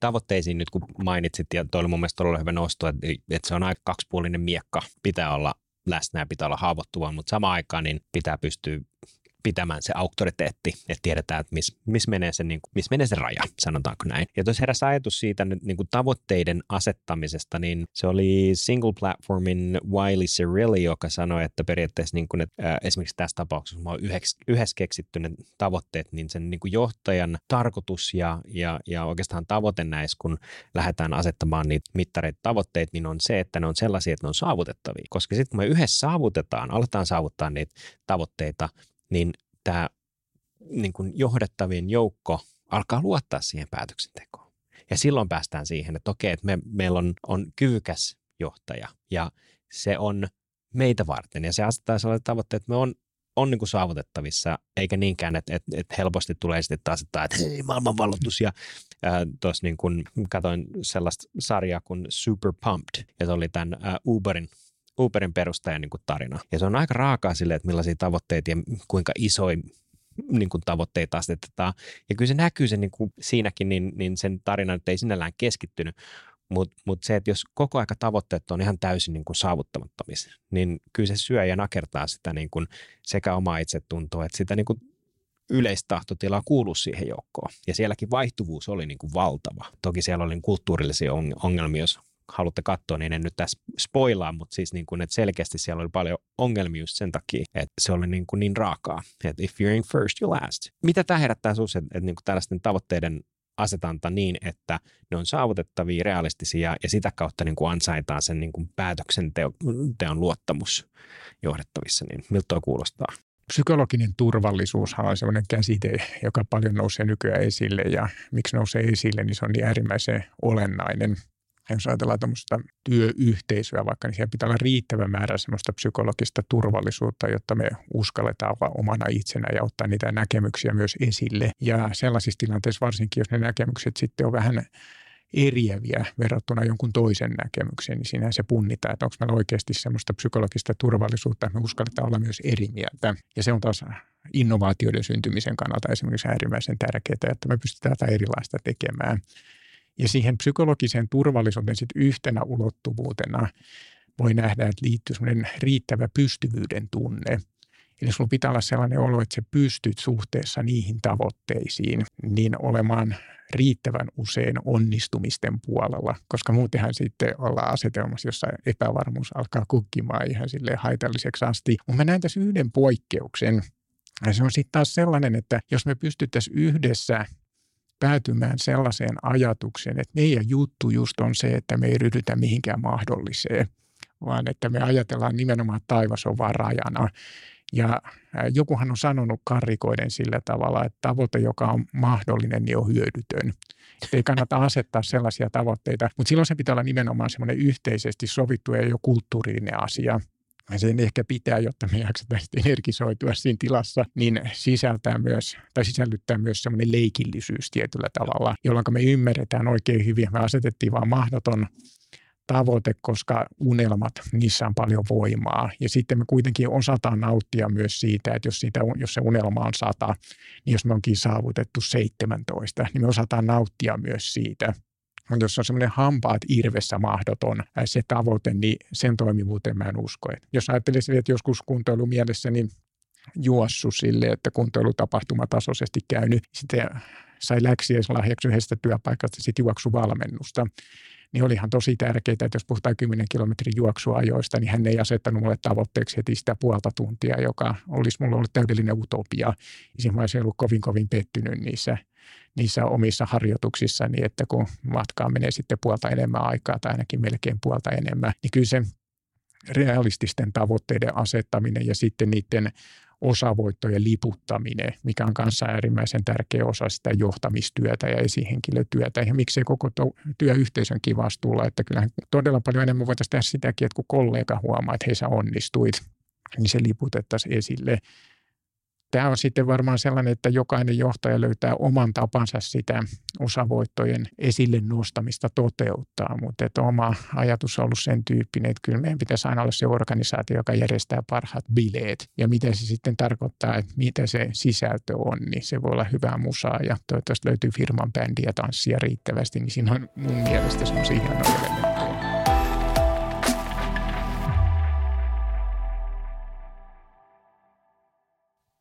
Tavoitteisiin nyt kun mainitsit, ja tuo oli mun mielestä todella hyvä nosto, että, että se on aika kaksipuolinen miekka, pitää olla läsnä ja pitää olla haavoittuva, mutta samaan aikaan niin pitää pystyä pitämään se auktoriteetti, että tiedetään, että missä mis menee, se, niin kuin, miss menee se raja, sanotaanko näin. Ja tuossa heräsi ajatus siitä nyt niin kuin tavoitteiden asettamisesta, niin se oli Single Platformin Wiley Cirilli, joka sanoi, että periaatteessa niin kuin, että, äh, esimerkiksi tässä tapauksessa, kun on yhdessä, yhdessä keksitty ne tavoitteet, niin sen niin kuin johtajan tarkoitus ja, ja, ja oikeastaan tavoite näissä, kun lähdetään asettamaan niitä mittareita tavoitteet, niin on se, että ne on sellaisia, että ne on saavutettavia. Koska sitten kun me yhdessä saavutetaan, aletaan saavuttaa niitä tavoitteita, niin tämä niin kuin johdettavien joukko alkaa luottaa siihen päätöksentekoon. Ja silloin päästään siihen, että okei, että me, meillä on, on kyvykäs johtaja ja se on meitä varten ja se asettaa sellainen tavoitteet, että me on, on niin kuin saavutettavissa, eikä niinkään, että, että, että helposti tulee sitten taas, että, hei, maailmanvalloitus ja tuossa niin kuin katsoin sellaista sarjaa kuin Super Pumped ja se oli tämän ää, Uberin Uberin perustajan niin kuin tarina. Ja se on aika raakaa sille, että millaisia tavoitteita ja kuinka isoja niin kuin tavoitteita asetetaan. Ja kyllä se näkyy se niin kuin siinäkin, niin, niin sen tarina nyt ei sinällään keskittynyt Mutta mut se, että jos koko aika tavoitteet on ihan täysin niin kuin saavuttamattomissa, niin kyllä se syö ja nakertaa sitä niin kuin sekä omaa itsetuntoa, että sitä niin kuin yleistahtotilaa kuulu siihen joukkoon. Ja sielläkin vaihtuvuus oli niin kuin valtava. Toki siellä oli kulttuurillisia ongelmia, jos haluatte katsoa, niin en nyt tässä spoilaa, mutta siis niin kuin, että selkeästi siellä oli paljon ongelmia just sen takia, että se oli niin, kuin niin raakaa, että if you're in first, you last. Mitä tämä herättää sinussa, että, että niin kuin tällaisten tavoitteiden asetanta niin, että ne on saavutettavia, realistisia ja sitä kautta niin kuin ansaitaan sen niin kuin päätöksenteon luottamus johdettavissa, niin miltä tuo kuulostaa? Psykologinen turvallisuus on sellainen käsite, joka paljon nousee nykyään esille ja miksi nousee esille, niin se on niin äärimmäisen olennainen jos ajatellaan tämmöistä työyhteisöä vaikka, niin siellä pitää olla riittävä määrä semmoista psykologista turvallisuutta, jotta me uskalletaan olla omana itsenä ja ottaa niitä näkemyksiä myös esille. Ja sellaisissa tilanteissa varsinkin, jos ne näkemykset sitten on vähän eriäviä verrattuna jonkun toisen näkemykseen, niin siinä se punnitaan, että onko meillä oikeasti semmoista psykologista turvallisuutta, että me uskalletaan olla myös eri mieltä. Ja se on taas innovaatioiden syntymisen kannalta esimerkiksi äärimmäisen tärkeää, että me pystytään jotain erilaista tekemään. Ja siihen psykologiseen turvallisuuteen sit yhtenä ulottuvuutena voi nähdä, että liittyy semmoinen riittävä pystyvyyden tunne. Eli sulla pitää olla sellainen olo, että sä pystyt suhteessa niihin tavoitteisiin niin olemaan riittävän usein onnistumisten puolella, koska muutenhan sitten ollaan asetelmassa, jossa epävarmuus alkaa kukkimaan ihan sille haitalliseksi asti. Mutta mä näen tässä yhden poikkeuksen. Ja se on sitten taas sellainen, että jos me pystyttäisiin yhdessä päätymään sellaiseen ajatukseen, että meidän juttu just on se, että me ei ryhdytä mihinkään mahdolliseen, vaan että me ajatellaan nimenomaan, että taivas on vaan rajana. Ja jokuhan on sanonut karrikoiden sillä tavalla, että tavoite, joka on mahdollinen, niin on hyödytön. Että ei kannata asettaa sellaisia tavoitteita, mutta silloin se pitää olla nimenomaan semmoinen yhteisesti sovittu ja jo kulttuurinen asia – sen ehkä pitää, jotta me jaksetaan energisoitua siinä tilassa, niin sisältää myös, tai sisällyttää myös semmoinen leikillisyys tietyllä tavalla, jolloin me ymmärretään oikein hyvin. Me asetettiin vaan mahdoton tavoite, koska unelmat, niissä on paljon voimaa. Ja sitten me kuitenkin osataan nauttia myös siitä, että jos, siitä, jos se unelma on sata, niin jos me onkin saavutettu 17, niin me osataan nauttia myös siitä. Mutta jos on semmoinen hampaat irvessä mahdoton se tavoite, niin sen toimivuuteen mä en usko. Et jos ajattelisin, että joskus kuntoilu mielessä, niin juossu sille, että kuntoilutapahtumatasoisesti käynyt, sitten sai läksiä lahjaksi yhdestä työpaikasta sitten juoksuvalmennusta niin olihan tosi tärkeää, että jos puhutaan 10 kilometrin juoksuajoista, niin hän ei asettanut mulle tavoitteeksi heti sitä puolta tuntia, joka olisi mulle ollut täydellinen utopia. Mä olisin ollut kovin kovin pettynyt niissä, niissä omissa harjoituksissa, niin että kun matkaan menee sitten puolta enemmän aikaa tai ainakin melkein puolta enemmän, niin kyllä se realististen tavoitteiden asettaminen ja sitten niiden osavoittojen liputtaminen, mikä on kanssa äärimmäisen tärkeä osa sitä johtamistyötä ja esihenkilötyötä. Ja miksei koko työyhteisönkin vastuulla, että kyllähän todella paljon enemmän voitaisiin tehdä sitäkin, että kun kollega huomaa, että hei sä onnistuit, niin se liputettaisiin esille tämä on sitten varmaan sellainen, että jokainen johtaja löytää oman tapansa sitä osavoittojen esille nostamista toteuttaa, mutta että oma ajatus on ollut sen tyyppinen, että kyllä meidän pitäisi aina olla se organisaatio, joka järjestää parhaat bileet. Ja mitä se sitten tarkoittaa, että mitä se sisältö on, niin se voi olla hyvää musaa ja toivottavasti löytyy firman bändi ja tanssia riittävästi, niin siinä on mun mielestä semmoisia hienoja elementtejä.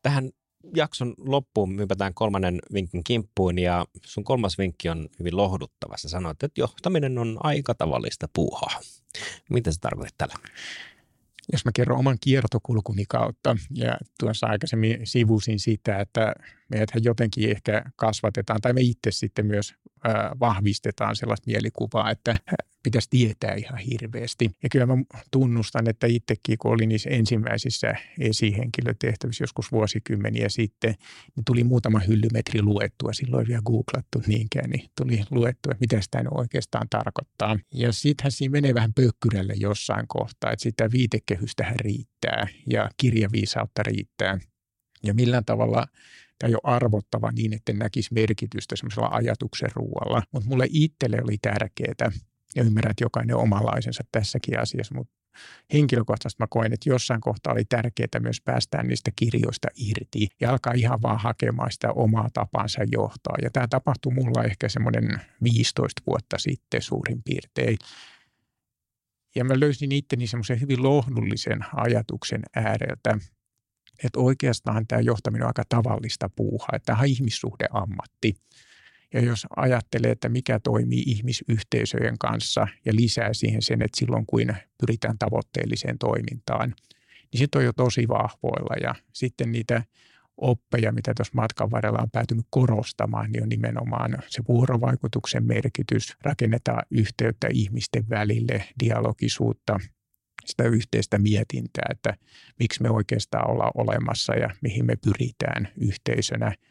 Tähän jakson loppuun myypätään kolmannen vinkin kimppuun ja sun kolmas vinkki on hyvin lohduttava. Sä sanoit, että johtaminen on aika tavallista puuhaa. Mitä se tarkoittaa tällä? Jos mä kerron oman kiertokulkuni kautta ja tuossa aikaisemmin sivusin sitä, että meidät jotenkin ehkä kasvatetaan tai me itse sitten myös vahvistetaan sellaista mielikuvaa, että pitäisi tietää ihan hirveästi. Ja kyllä mä tunnustan, että itsekin kun olin niissä ensimmäisissä esihenkilötehtävissä joskus vuosikymmeniä sitten, niin tuli muutama hyllymetri luettua. Silloin ei vielä googlattu niinkään, niin tuli luettua, että mitä sitä oikeastaan tarkoittaa. Ja sittenhän siinä menee vähän pökkyrälle jossain kohtaa, että sitä viitekehystähän riittää ja kirjaviisautta riittää. Ja millään tavalla ei ole arvottava niin, että näkisi merkitystä semmoisella ajatuksen ruoalla. Mutta mulle itselle oli tärkeää, ja ymmärrän, että jokainen omalaisensa tässäkin asiassa, mutta henkilökohtaisesti mä koen, että jossain kohtaa oli tärkeää myös päästää niistä kirjoista irti ja alkaa ihan vaan hakemaan sitä omaa tapansa johtaa. Ja tämä tapahtui mulla ehkä semmoinen 15 vuotta sitten suurin piirtein. Ja mä löysin itteni semmoisen hyvin lohdullisen ajatuksen ääreltä, että oikeastaan tämä johtaminen on aika tavallista puuhaa, että tämä on ihmissuhdeammatti. Ja jos ajattelee, että mikä toimii ihmisyhteisöjen kanssa ja lisää siihen sen, että silloin kun pyritään tavoitteelliseen toimintaan, niin sitten on jo tosi vahvoilla. Ja sitten niitä oppeja, mitä tuossa matkan varrella on päätynyt korostamaan, niin on nimenomaan se vuorovaikutuksen merkitys, rakennetaan yhteyttä ihmisten välille, dialogisuutta, sitä yhteistä mietintää, että miksi me oikeastaan ollaan olemassa ja mihin me pyritään yhteisönä –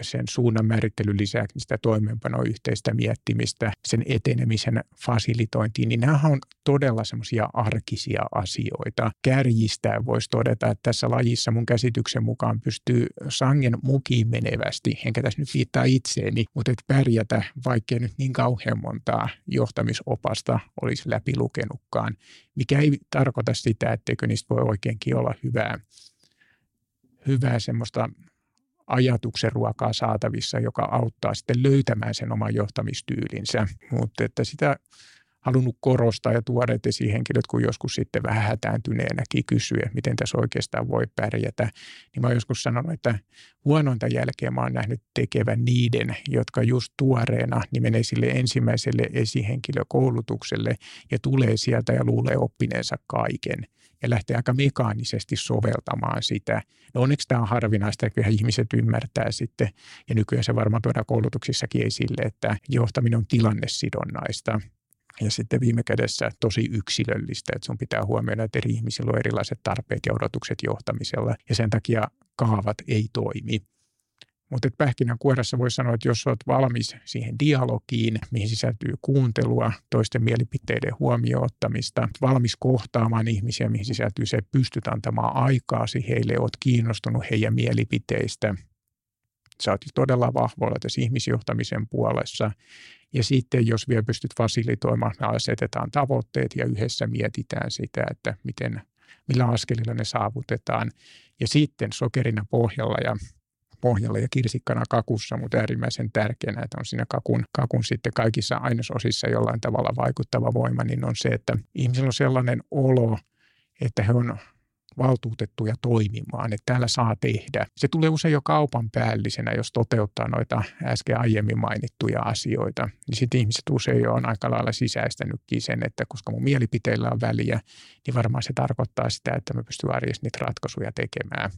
sen suunnan määrittelyn lisäksi sitä toimeenpanoa yhteistä miettimistä, sen etenemisen fasilitointiin, niin nämä on todella semmoisia arkisia asioita. Kärjistää voisi todeta, että tässä lajissa mun käsityksen mukaan pystyy sangen mukiin menevästi, enkä tässä nyt viittaa itseeni, mutta että pärjätä, vaikkei nyt niin kauhean montaa johtamisopasta olisi läpilukenutkaan, mikä ei tarkoita sitä, etteikö niistä voi oikeinkin olla hyvää, hyvää semmoista ajatuksen ruokaa saatavissa, joka auttaa sitten löytämään sen oman johtamistyylinsä. Mutta että sitä halunnut korostaa ja tuoda esihenkilöt, kun joskus sitten vähän hätääntyneenäkin kysyä, miten tässä oikeastaan voi pärjätä. Niin mä oon joskus sanonut, että huonointa jälkeä mä oon nähnyt tekevän niiden, jotka just tuoreena niin menee sille ensimmäiselle esihenkilökoulutukselle ja tulee sieltä ja luulee oppineensa kaiken ja lähtee aika mekaanisesti soveltamaan sitä. No onneksi tämä on harvinaista, että ihmiset ymmärtää sitten, ja nykyään se varmaan tuodaan koulutuksissakin esille, että johtaminen on tilannesidonnaista ja sitten viime kädessä tosi yksilöllistä, että sun pitää huomioida, että eri ihmisillä on erilaiset tarpeet ja odotukset johtamisella ja sen takia kaavat ei toimi. Mutta kuorassa voi sanoa, että jos olet valmis siihen dialogiin, mihin sisältyy kuuntelua, toisten mielipiteiden huomioon ottamista, valmis kohtaamaan ihmisiä, mihin sisältyy se, että pystyt antamaan aikaasi heille, olet kiinnostunut heidän mielipiteistä, sä oot todella vahvoilla tässä ihmisjohtamisen puolessa. Ja sitten jos vielä pystyt fasilitoimaan, me asetetaan tavoitteet ja yhdessä mietitään sitä, että miten, millä askelilla ne saavutetaan. Ja sitten sokerina pohjalla ja pohjalla ja kirsikkana kakussa, mutta äärimmäisen tärkeänä, että on siinä kakun, kakun sitten kaikissa ainesosissa jollain tavalla vaikuttava voima, niin on se, että ihmisellä on sellainen olo, että he on valtuutettuja toimimaan, että täällä saa tehdä. Se tulee usein jo kaupan päällisenä, jos toteuttaa noita äsken aiemmin mainittuja asioita. Niin sitten ihmiset usein jo on aika lailla sisäistänytkin sen, että koska mun mielipiteillä on väliä, niin varmaan se tarkoittaa sitä, että me pystyy arjessa niitä ratkaisuja tekemään.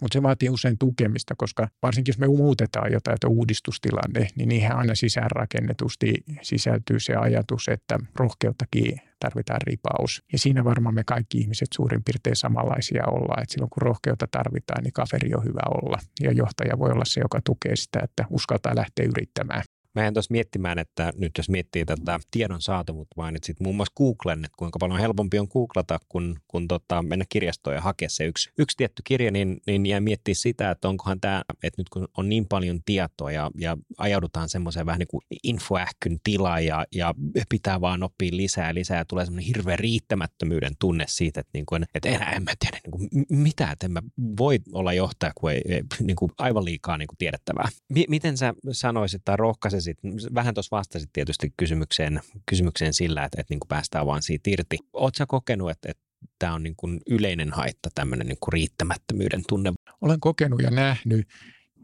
Mutta se vaatii usein tukemista, koska varsinkin jos me muutetaan jotain että uudistustilanne, niin niihin aina sisäänrakennetusti sisältyy se ajatus, että rohkeuttakin tarvitaan ripaus. Ja siinä varmaan me kaikki ihmiset suurin piirtein samanlaisia ollaan, että silloin kun rohkeutta tarvitaan, niin kaveri on hyvä olla. Ja johtaja voi olla se, joka tukee sitä, että uskaltaa lähteä yrittämään. Mä en tuossa miettimään, että nyt jos miettii tätä tiedon saatavuutta, mainitsit muun muassa Googlen, että kuinka paljon helpompi on googlata, kun, kun tota, mennä kirjastoon ja hakea se yksi, yksi tietty kirja, niin, niin jää miettiä sitä, että onkohan tämä, että nyt kun on niin paljon tietoa ja, ja ajaudutaan semmoiseen vähän niin kuin infoähkyn tila ja, ja pitää vaan oppia lisää lisää ja tulee semmoinen hirveä riittämättömyyden tunne siitä, että, niin kuin, että enää en mä tiedä niin kuin, mitä, että en mä voi olla johtaja, kun ei, ei niin kuin aivan liikaa niin kuin tiedettävää. M- miten sä sanoisit tai rohkaisit vastasit, vähän tuossa vastasit tietysti kysymykseen, kysymykseen sillä, että, että niin kuin päästään vaan siitä irti. Oletko kokenut, että, että tämä on niin kuin yleinen haitta, tämmöinen niin kuin riittämättömyyden tunne? Olen kokenut ja nähnyt.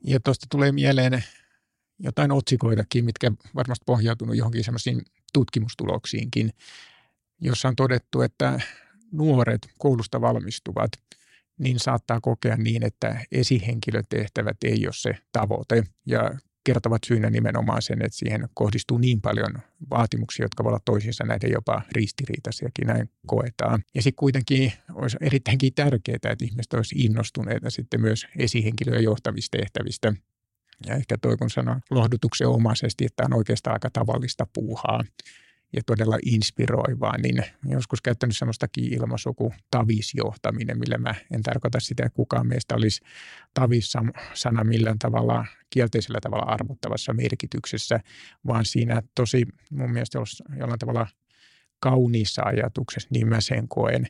Ja tuosta tulee mieleen jotain otsikoitakin, mitkä varmasti pohjautunut johonkin semmoisiin tutkimustuloksiinkin, jossa on todettu, että nuoret koulusta valmistuvat, niin saattaa kokea niin, että esihenkilötehtävät ei ole se tavoite. Ja kertovat syynä nimenomaan sen, että siihen kohdistuu niin paljon vaatimuksia, jotka voivat olla toisiinsa näiden jopa ristiriitaisiakin, näin koetaan. Ja sitten kuitenkin olisi erittäinkin tärkeää, että ihmiset olisi innostuneita sitten myös esihenkilöä johtamistehtävistä. Ja ehkä toi kun sanoo lohdutuksen omaisesti, että on oikeastaan aika tavallista puuhaa ja todella inspiroivaa, niin joskus käyttänyt semmoistakin ilmaisua kuin tavisjohtaminen, millä mä en tarkoita sitä, että kukaan meistä olisi tavissa-sana millään tavalla kielteisellä tavalla arvottavassa merkityksessä, vaan siinä tosi mun mielestä jollain tavalla kauniissa ajatuksessa, niin mä sen koen,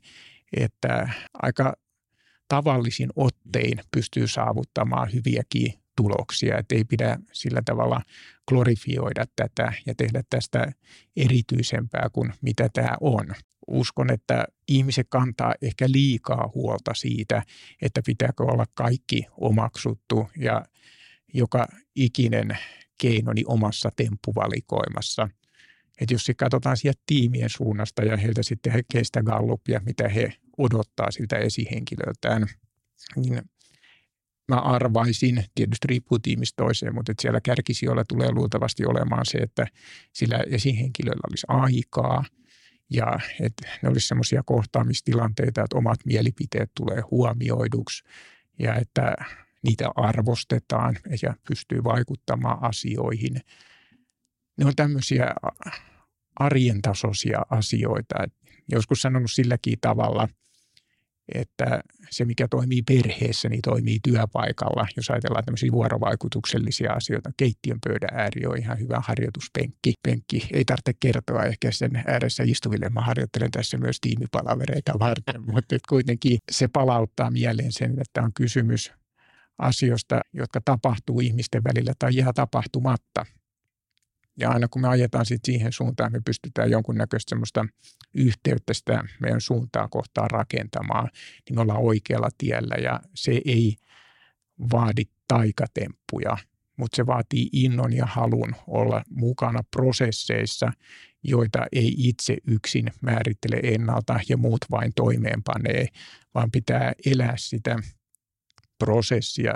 että aika tavallisin ottein pystyy saavuttamaan hyviäkin tuloksia, että ei pidä sillä tavalla glorifioida tätä ja tehdä tästä erityisempää kuin mitä tämä on. Uskon, että ihmiset kantaa ehkä liikaa huolta siitä, että pitääkö olla kaikki omaksuttu ja joka ikinen keinoni omassa temppuvalikoimassa. Että jos katsotaan sieltä tiimien suunnasta ja heiltä sitten he keistä gallupia, mitä he odottaa siltä esihenkilöltään, niin mä arvaisin, tietysti riippuu tiimistä toiseen, mutta että siellä kärkisijoilla tulee luultavasti olemaan se, että sillä esihenkilöllä olisi aikaa ja että ne olisi semmoisia kohtaamistilanteita, että omat mielipiteet tulee huomioiduksi ja että niitä arvostetaan ja pystyy vaikuttamaan asioihin. Ne on tämmöisiä arjen tasoisia asioita. Joskus sanonut silläkin tavalla – että se, mikä toimii perheessä, niin toimii työpaikalla. Jos ajatellaan tämmöisiä vuorovaikutuksellisia asioita, keittiön pöydän ääri on ihan hyvä harjoituspenkki. Penkki ei tarvitse kertoa ehkä sen ääressä istuville. Mä harjoittelen tässä myös tiimipalavereita varten, mutta kuitenkin se palauttaa mieleen sen, että on kysymys asioista, jotka tapahtuu ihmisten välillä tai jää tapahtumatta. Ja aina kun me ajetaan sit siihen suuntaan, me pystytään jonkunnäköistä semmoista yhteyttä sitä meidän suuntaa kohtaan rakentamaan, niin me ollaan oikealla tiellä. Ja se ei vaadi taikatemppuja, mutta se vaatii innon ja halun olla mukana prosesseissa, joita ei itse yksin määrittele ennalta ja muut vain toimeenpanee, vaan pitää elää sitä prosessia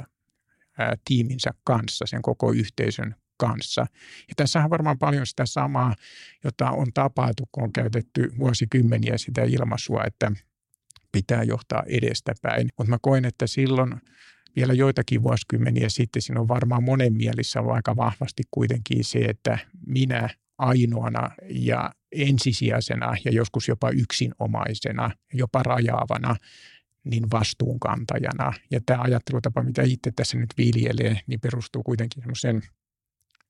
ää, tiiminsä kanssa, sen koko yhteisön kanssa. Ja tässä on varmaan paljon sitä samaa, jota on tapahtu, kun on käytetty vuosikymmeniä sitä ilmaisua, että pitää johtaa edestäpäin. Mutta mä koen, että silloin vielä joitakin vuosikymmeniä sitten siinä on varmaan monen mielissä ollut aika vahvasti kuitenkin se, että minä ainoana ja ensisijaisena ja joskus jopa yksinomaisena, jopa rajaavana niin vastuunkantajana. Ja tämä ajattelutapa, mitä itse tässä nyt viljelee, niin perustuu kuitenkin semmoisen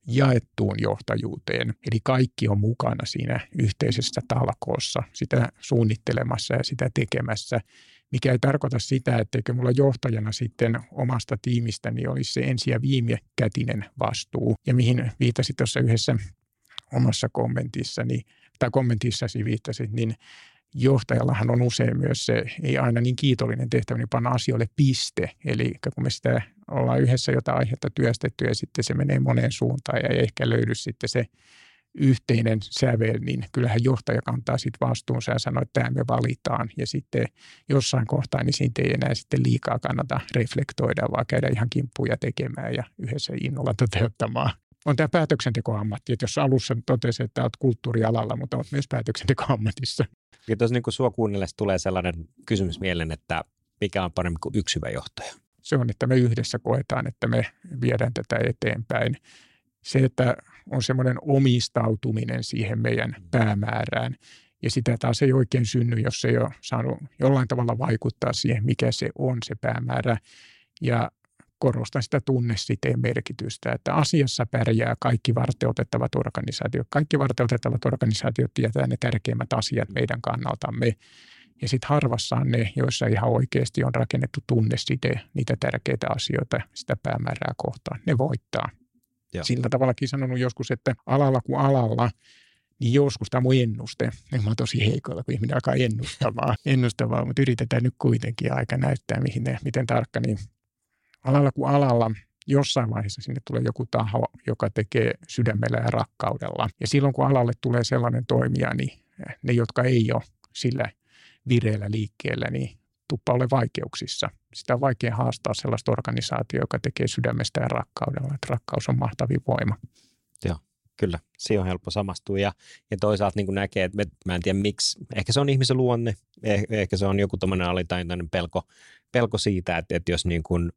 jaettuun johtajuuteen. Eli kaikki on mukana siinä yhteisessä talkoossa, sitä suunnittelemassa ja sitä tekemässä, mikä ei tarkoita sitä, etteikö mulla johtajana sitten omasta tiimistäni olisi se ensi- ja viime kätinen vastuu. Ja mihin viitasit tuossa yhdessä omassa kommentissani, tai kommentissasi viittasit, niin johtajallahan on usein myös se, ei aina niin kiitollinen tehtävä, niin panna asioille piste. Eli kun me sitä ollaan yhdessä jotain aihetta työstetty ja sitten se menee moneen suuntaan ja ei ehkä löydy sitten se yhteinen sävel, niin kyllähän johtaja kantaa sitten vastuunsa ja sanoo, että tämä me valitaan. Ja sitten jossain kohtaa, niin siitä ei enää sitten liikaa kannata reflektoida, vaan käydä ihan kimppuja tekemään ja yhdessä innolla toteuttamaan. On tämä päätöksentekoammatti, että jos alussa totesin, että olet kulttuurialalla, mutta olet myös päätöksentekoammatissa. Ja tuossa niin sua kuunnellessa tulee sellainen kysymys mieleen, että mikä on parempi kuin yksi hyvä johtaja? Se on, että me yhdessä koetaan, että me viedään tätä eteenpäin. Se, että on semmoinen omistautuminen siihen meidän mm. päämäärään, ja sitä taas ei oikein synny, jos ei ole saanut jollain tavalla vaikuttaa siihen, mikä se on se päämäärä. Ja korostan sitä tunnesiteen merkitystä, että asiassa pärjää kaikki varteutettavat organisaatiot. Kaikki varteutettavat organisaatiot tietää ne tärkeimmät asiat meidän kannaltamme. Ja sitten harvassa on ne, joissa ihan oikeasti on rakennettu tunnesite niitä tärkeitä asioita sitä päämäärää kohtaan. Ne voittaa. Ja. Sillä tavallakin sanonut joskus, että alalla kuin alalla, niin joskus tämä mun ennuste, niin mä oon tosi heikoilla, kun ihminen alkaa ennustamaan, ennustamaan, mutta yritetään nyt kuitenkin aika näyttää, mihin ne, miten tarkka, niin alalla kuin alalla jossain vaiheessa sinne tulee joku taho, joka tekee sydämellä ja rakkaudella. Ja silloin kun alalle tulee sellainen toimija, niin ne, jotka ei ole sillä vireellä liikkeellä, niin tuppa ole vaikeuksissa. Sitä on vaikea haastaa sellaista organisaatiota, joka tekee sydämestä ja rakkaudella. Että rakkaus on mahtavin voima. Joo, kyllä. Se on helppo samastua. Ja, ja toisaalta niin näkee, että mä en tiedä miksi. Ehkä se on ihmisen luonne. Eh, ehkä se on joku tämmöinen alitaintainen pelko, pelko siitä, että, että jos niin kuin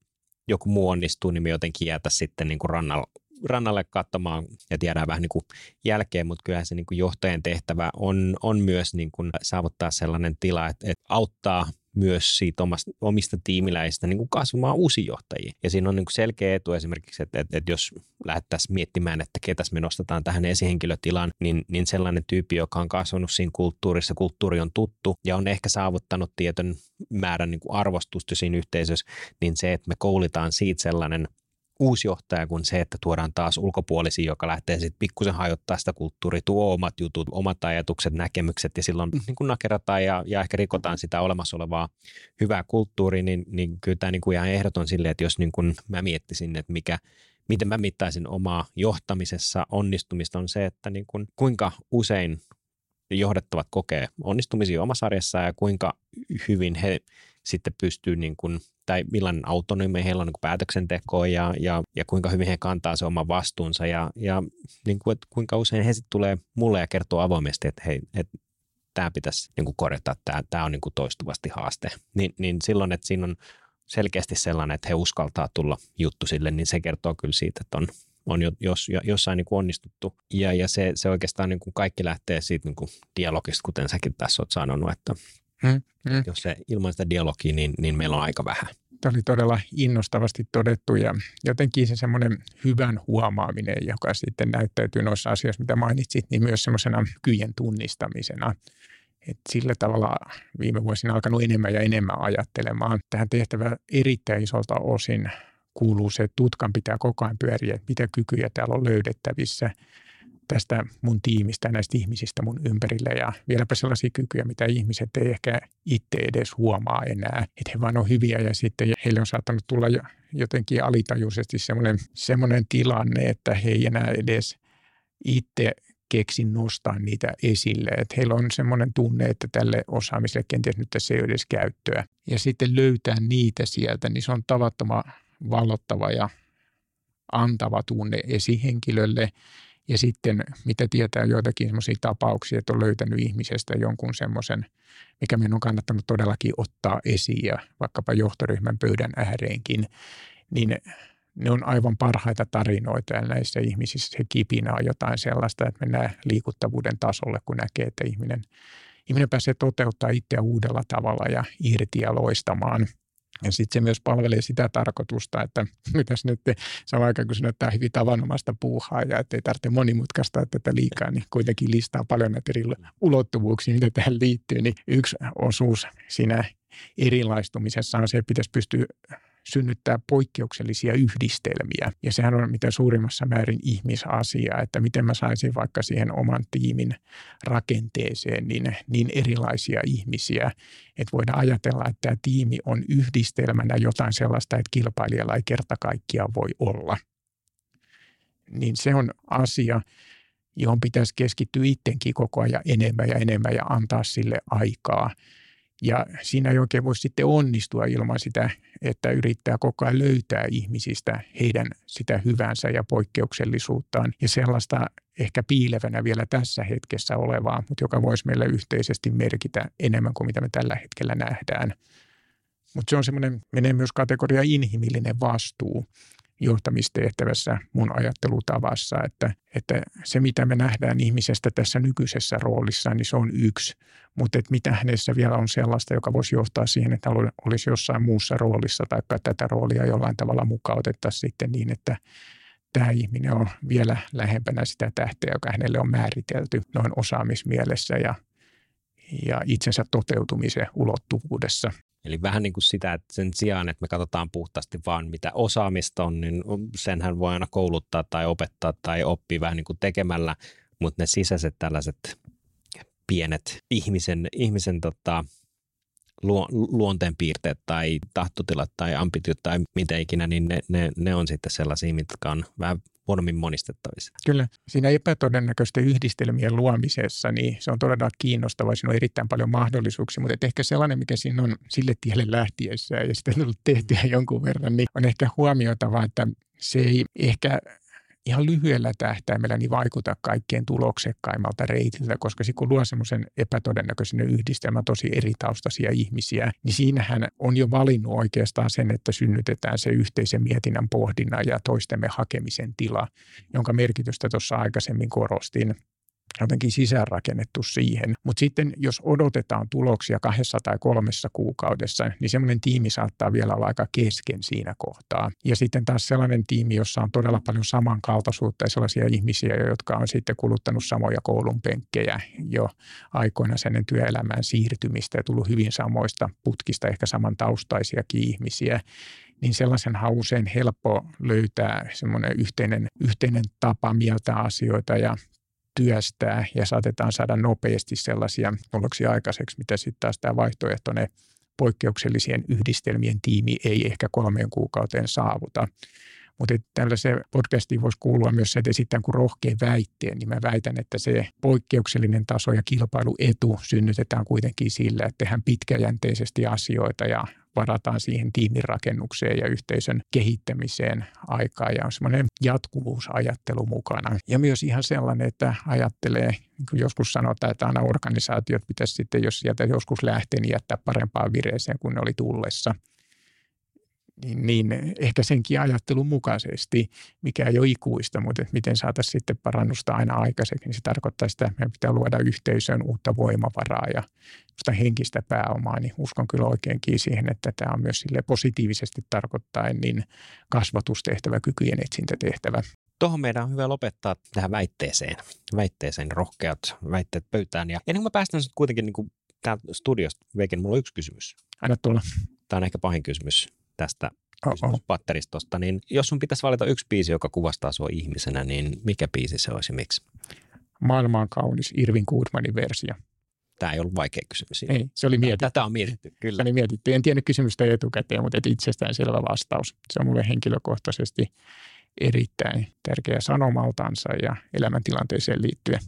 joku muu onnistuu, niin me jotenkin jäätä sitten niin kuin rannalla, rannalle katsomaan ja tiedään vähän niin kuin jälkeen, mutta kyllähän se niin kuin johtajan tehtävä on, on myös niin kuin saavuttaa sellainen tila, että, että auttaa myös siitä omasta, omista tiimiläisistä niin kuin kasvamaan uusi johtajia. Ja siinä on niin kuin selkeä etu esimerkiksi, että, että, että jos lähdettäisiin miettimään, että ketäs me nostetaan tähän esihenkilötilaan, niin, niin sellainen tyyppi, joka on kasvanut siinä kulttuurissa, kulttuuri on tuttu ja on ehkä saavuttanut tietyn määrän niin kuin arvostusta siinä yhteisössä, niin se, että me koulitaan siitä sellainen uusi johtaja kuin se, että tuodaan taas ulkopuolisia, joka lähtee sitten pikkusen hajottaa sitä kulttuuria, tuo omat jutut, omat ajatukset, näkemykset ja silloin mm. niin kuin nakerataan ja, ja ehkä rikotaan sitä olemassa olevaa hyvää kulttuuria, niin, niin kyllä tämä niin kuin ihan ehdoton silleen, että jos niin kuin mä miettisin, että mikä, miten mä mittaisin omaa johtamisessa onnistumista on se, että niin kuin, kuinka usein johdettavat kokee onnistumisia omassa arjessa ja kuinka hyvin he sitten pystyy, niin kuin, tai millainen autonomia heillä on niin päätöksentekoon ja, ja, ja kuinka hyvin he kantaa se oma vastuunsa ja, ja niin kuin, että kuinka usein he sitten tulee mulle ja kertoo avoimesti, että hei, että tämä pitäisi niin kuin korjata, tämä, tämä on niin kuin toistuvasti haaste. Niin, niin silloin, että siinä on selkeästi sellainen, että he uskaltaa tulla juttu sille, niin se kertoo kyllä siitä, että on, on jo, jos, jossain niin kuin onnistuttu. Ja, ja se, se oikeastaan niin kuin kaikki lähtee siitä niin kuin dialogista, kuten säkin tässä olet sanonut, että Hmm, hmm. Jos se ilman sitä dialogia, niin, niin meillä on aika vähän. Tämä oli todella innostavasti todettu ja jotenkin se semmoinen hyvän huomaaminen, joka sitten näyttäytyy noissa asioissa, mitä mainitsit, niin myös semmoisena kyjen tunnistamisena. Et sillä tavalla viime vuosina alkanut enemmän ja enemmän ajattelemaan. Tähän tehtävä erittäin isolta osin kuuluu se, että tutkan pitää koko ajan pyöriä, että mitä kykyjä täällä on löydettävissä – tästä mun tiimistä ja näistä ihmisistä mun ympärillä ja vieläpä sellaisia kykyjä, mitä ihmiset ei ehkä itse edes huomaa enää, että he vaan on hyviä ja sitten heille on saattanut tulla jotenkin alitajuisesti semmoinen, semmoinen tilanne, että he ei enää edes itse keksin nostaa niitä esille. Että heillä on semmoinen tunne, että tälle osaamiselle kenties nyt tässä ei ole edes käyttöä. Ja sitten löytää niitä sieltä, niin se on tavattoman vallottava ja antava tunne esihenkilölle – ja sitten, mitä tietää joitakin sellaisia tapauksia, että on löytänyt ihmisestä jonkun semmoisen, mikä meidän on kannattanut todellakin ottaa esiin ja vaikkapa johtoryhmän pöydän ääreenkin, niin ne on aivan parhaita tarinoita ja näissä ihmisissä se kipinä on jotain sellaista, että mennään liikuttavuuden tasolle, kun näkee, että ihminen, ihminen pääsee toteuttaa itseä uudella tavalla ja irti ja loistamaan – ja sitten se myös palvelee sitä tarkoitusta, että mitäs nyt samaan aikaan, kun se näyttää hyvin tavanomaista puuhaa ja ettei tarvitse monimutkaistaa tätä liikaa, niin kuitenkin listaa paljon näitä eri ulottuvuuksia, mitä tähän liittyy. Niin yksi osuus siinä erilaistumisessa on se, että pitäisi pystyä synnyttää poikkeuksellisia yhdistelmiä. Ja sehän on mitä suurimmassa määrin ihmisasia, että miten mä saisin vaikka siihen oman tiimin rakenteeseen niin, niin erilaisia ihmisiä, että voidaan ajatella, että tämä tiimi on yhdistelmänä jotain sellaista, että kilpailijalla ei kerta kaikkiaan voi olla. Niin se on asia, johon pitäisi keskittyä itsekin koko ajan enemmän ja enemmän ja antaa sille aikaa – ja siinä ei oikein voi sitten onnistua ilman sitä, että yrittää koko ajan löytää ihmisistä heidän sitä hyvänsä ja poikkeuksellisuuttaan ja sellaista ehkä piilevänä vielä tässä hetkessä olevaa, mutta joka voisi meille yhteisesti merkitä enemmän kuin mitä me tällä hetkellä nähdään. Mutta se on semmoinen, menee myös kategoria inhimillinen vastuu johtamistehtävässä mun ajattelutavassa, että, että se mitä me nähdään ihmisestä tässä nykyisessä roolissa, niin se on yksi, mutta että mitä hänessä vielä on sellaista, joka voisi johtaa siihen, että hän olisi jossain muussa roolissa tai tätä roolia jollain tavalla mukautettaisiin sitten niin, että tämä ihminen on vielä lähempänä sitä tähteä, joka hänelle on määritelty noin osaamismielessä ja, ja itsensä toteutumisen ulottuvuudessa. Eli vähän niin kuin sitä, että sen sijaan, että me katsotaan puhtaasti vaan mitä osaamista on, niin senhän voi aina kouluttaa tai opettaa tai oppia vähän niin kuin tekemällä, mutta ne sisäiset tällaiset pienet ihmisen, ihmisen tota, luonteenpiirteet tai tahtotilat tai ambitiot tai mitä ikinä, niin ne, ne, ne on sitten sellaisia, mitkä on vähän huonommin monistettavissa. Kyllä. Siinä epätodennäköisten yhdistelmien luomisessa, niin se on todella kiinnostavaa. Siinä on erittäin paljon mahdollisuuksia, mutta ehkä sellainen, mikä siinä on sille tielle lähtiessä ja sitä on tullut tehtyä jonkun verran, niin on ehkä huomioitava, että se ei ehkä ihan lyhyellä tähtäimellä niin vaikuta kaikkein tuloksekkaimmalta reitiltä, koska kun luo semmoisen epätodennäköisen yhdistelmän tosi eri taustaisia ihmisiä, niin siinähän on jo valinnut oikeastaan sen, että synnytetään se yhteisen mietinnän pohdinnan ja toistemme hakemisen tila, jonka merkitystä tuossa aikaisemmin korostin. Jotenkin sisäänrakennettu siihen. Mutta sitten jos odotetaan tuloksia kahdessa tai kolmessa kuukaudessa, niin semmoinen tiimi saattaa vielä olla aika kesken siinä kohtaa. Ja sitten taas sellainen tiimi, jossa on todella paljon samankaltaisuutta ja sellaisia ihmisiä, jotka on sitten kuluttanut samoja koulun penkkejä jo aikoina sen työelämään siirtymistä ja tullut hyvin samoista putkista, ehkä samantaustaisiakin ihmisiä, niin sellaisen usein helppo löytää semmoinen yhteinen, yhteinen tapa mieltää asioita ja työstää ja saatetaan saada nopeasti sellaisia tuloksia aikaiseksi, mitä sitten taas tämä vaihtoehtoinen poikkeuksellisien yhdistelmien tiimi ei ehkä kolmeen kuukauteen saavuta. Mutta tällaiseen podcastiin voisi kuulua myös se, että esitän kuin rohkein väitteen, niin mä väitän, että se poikkeuksellinen taso ja kilpailuetu synnytetään kuitenkin sillä, että tehdään pitkäjänteisesti asioita ja varataan siihen tiimin rakennukseen ja yhteisön kehittämiseen aikaa ja on semmoinen jatkuvuusajattelu mukana. Ja myös ihan sellainen, että ajattelee, niin kuin joskus sanotaan, että aina organisaatiot pitäisi sitten, jos sieltä joskus lähtee, niin jättää parempaan vireeseen kuin ne oli tullessa – niin, niin ehkä senkin ajattelun mukaisesti, mikä ei ole ikuista, mutta miten saataisiin sitten parannusta aina aikaiseksi, niin se tarkoittaa sitä, että meidän pitää luoda yhteisön uutta voimavaraa ja sitä henkistä pääomaa, niin uskon kyllä oikeinkin siihen, että tämä on myös sille positiivisesti tarkoittain niin kasvatustehtävä, kykyjen etsintätehtävä. Tuohon meidän on hyvä lopettaa tähän väitteeseen, väitteeseen rohkeat väitteet pöytään. Ja ennen kuin mä päästän kuitenkin niin kuin täältä studiosta, Veikin, mulla on yksi kysymys. Aina tulla. Tämä on ehkä pahin kysymys tästä patteristosta, niin jos sun pitäisi valita yksi biisi, joka kuvastaa sua ihmisenä, niin mikä biisi se olisi miksi? Maailman kaunis Irvin Goodmanin versio. Tämä ei ollut vaikea kysymys. Ei, se oli mietitty. Tätä on mietitty, kyllä. Se oli mietitty. En tiennyt kysymystä etukäteen, mutta itsestään selvä vastaus. Se on mulle henkilökohtaisesti erittäin tärkeä sanomaltansa ja elämäntilanteeseen liittyen.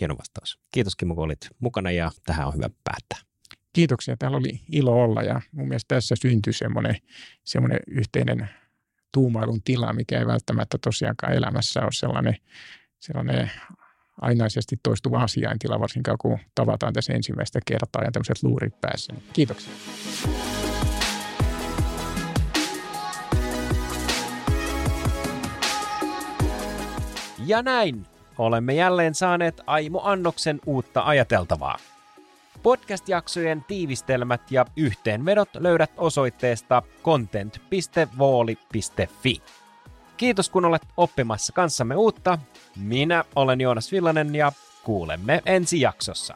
Hieno vastaus. Kiitos Kimmo, kun olit mukana ja tähän on hyvä päättää kiitoksia. Täällä oli ilo olla ja mun mielestä tässä syntyi semmoinen, semmoinen yhteinen tuumailun tila, mikä ei välttämättä tosiaankaan elämässä ole sellainen, sellainen ainaisesti toistuva asiaintila, varsinkaan kun tavataan tässä ensimmäistä kertaa ja tämmöiset luurit päässä. Kiitoksia. Ja näin olemme jälleen saaneet Aimo Annoksen uutta ajateltavaa. Podcast-jaksojen tiivistelmät ja yhteenvedot löydät osoitteesta content.vooli.fi. Kiitos kun olet oppimassa kanssamme uutta. Minä olen Joonas Villanen ja kuulemme ensi jaksossa.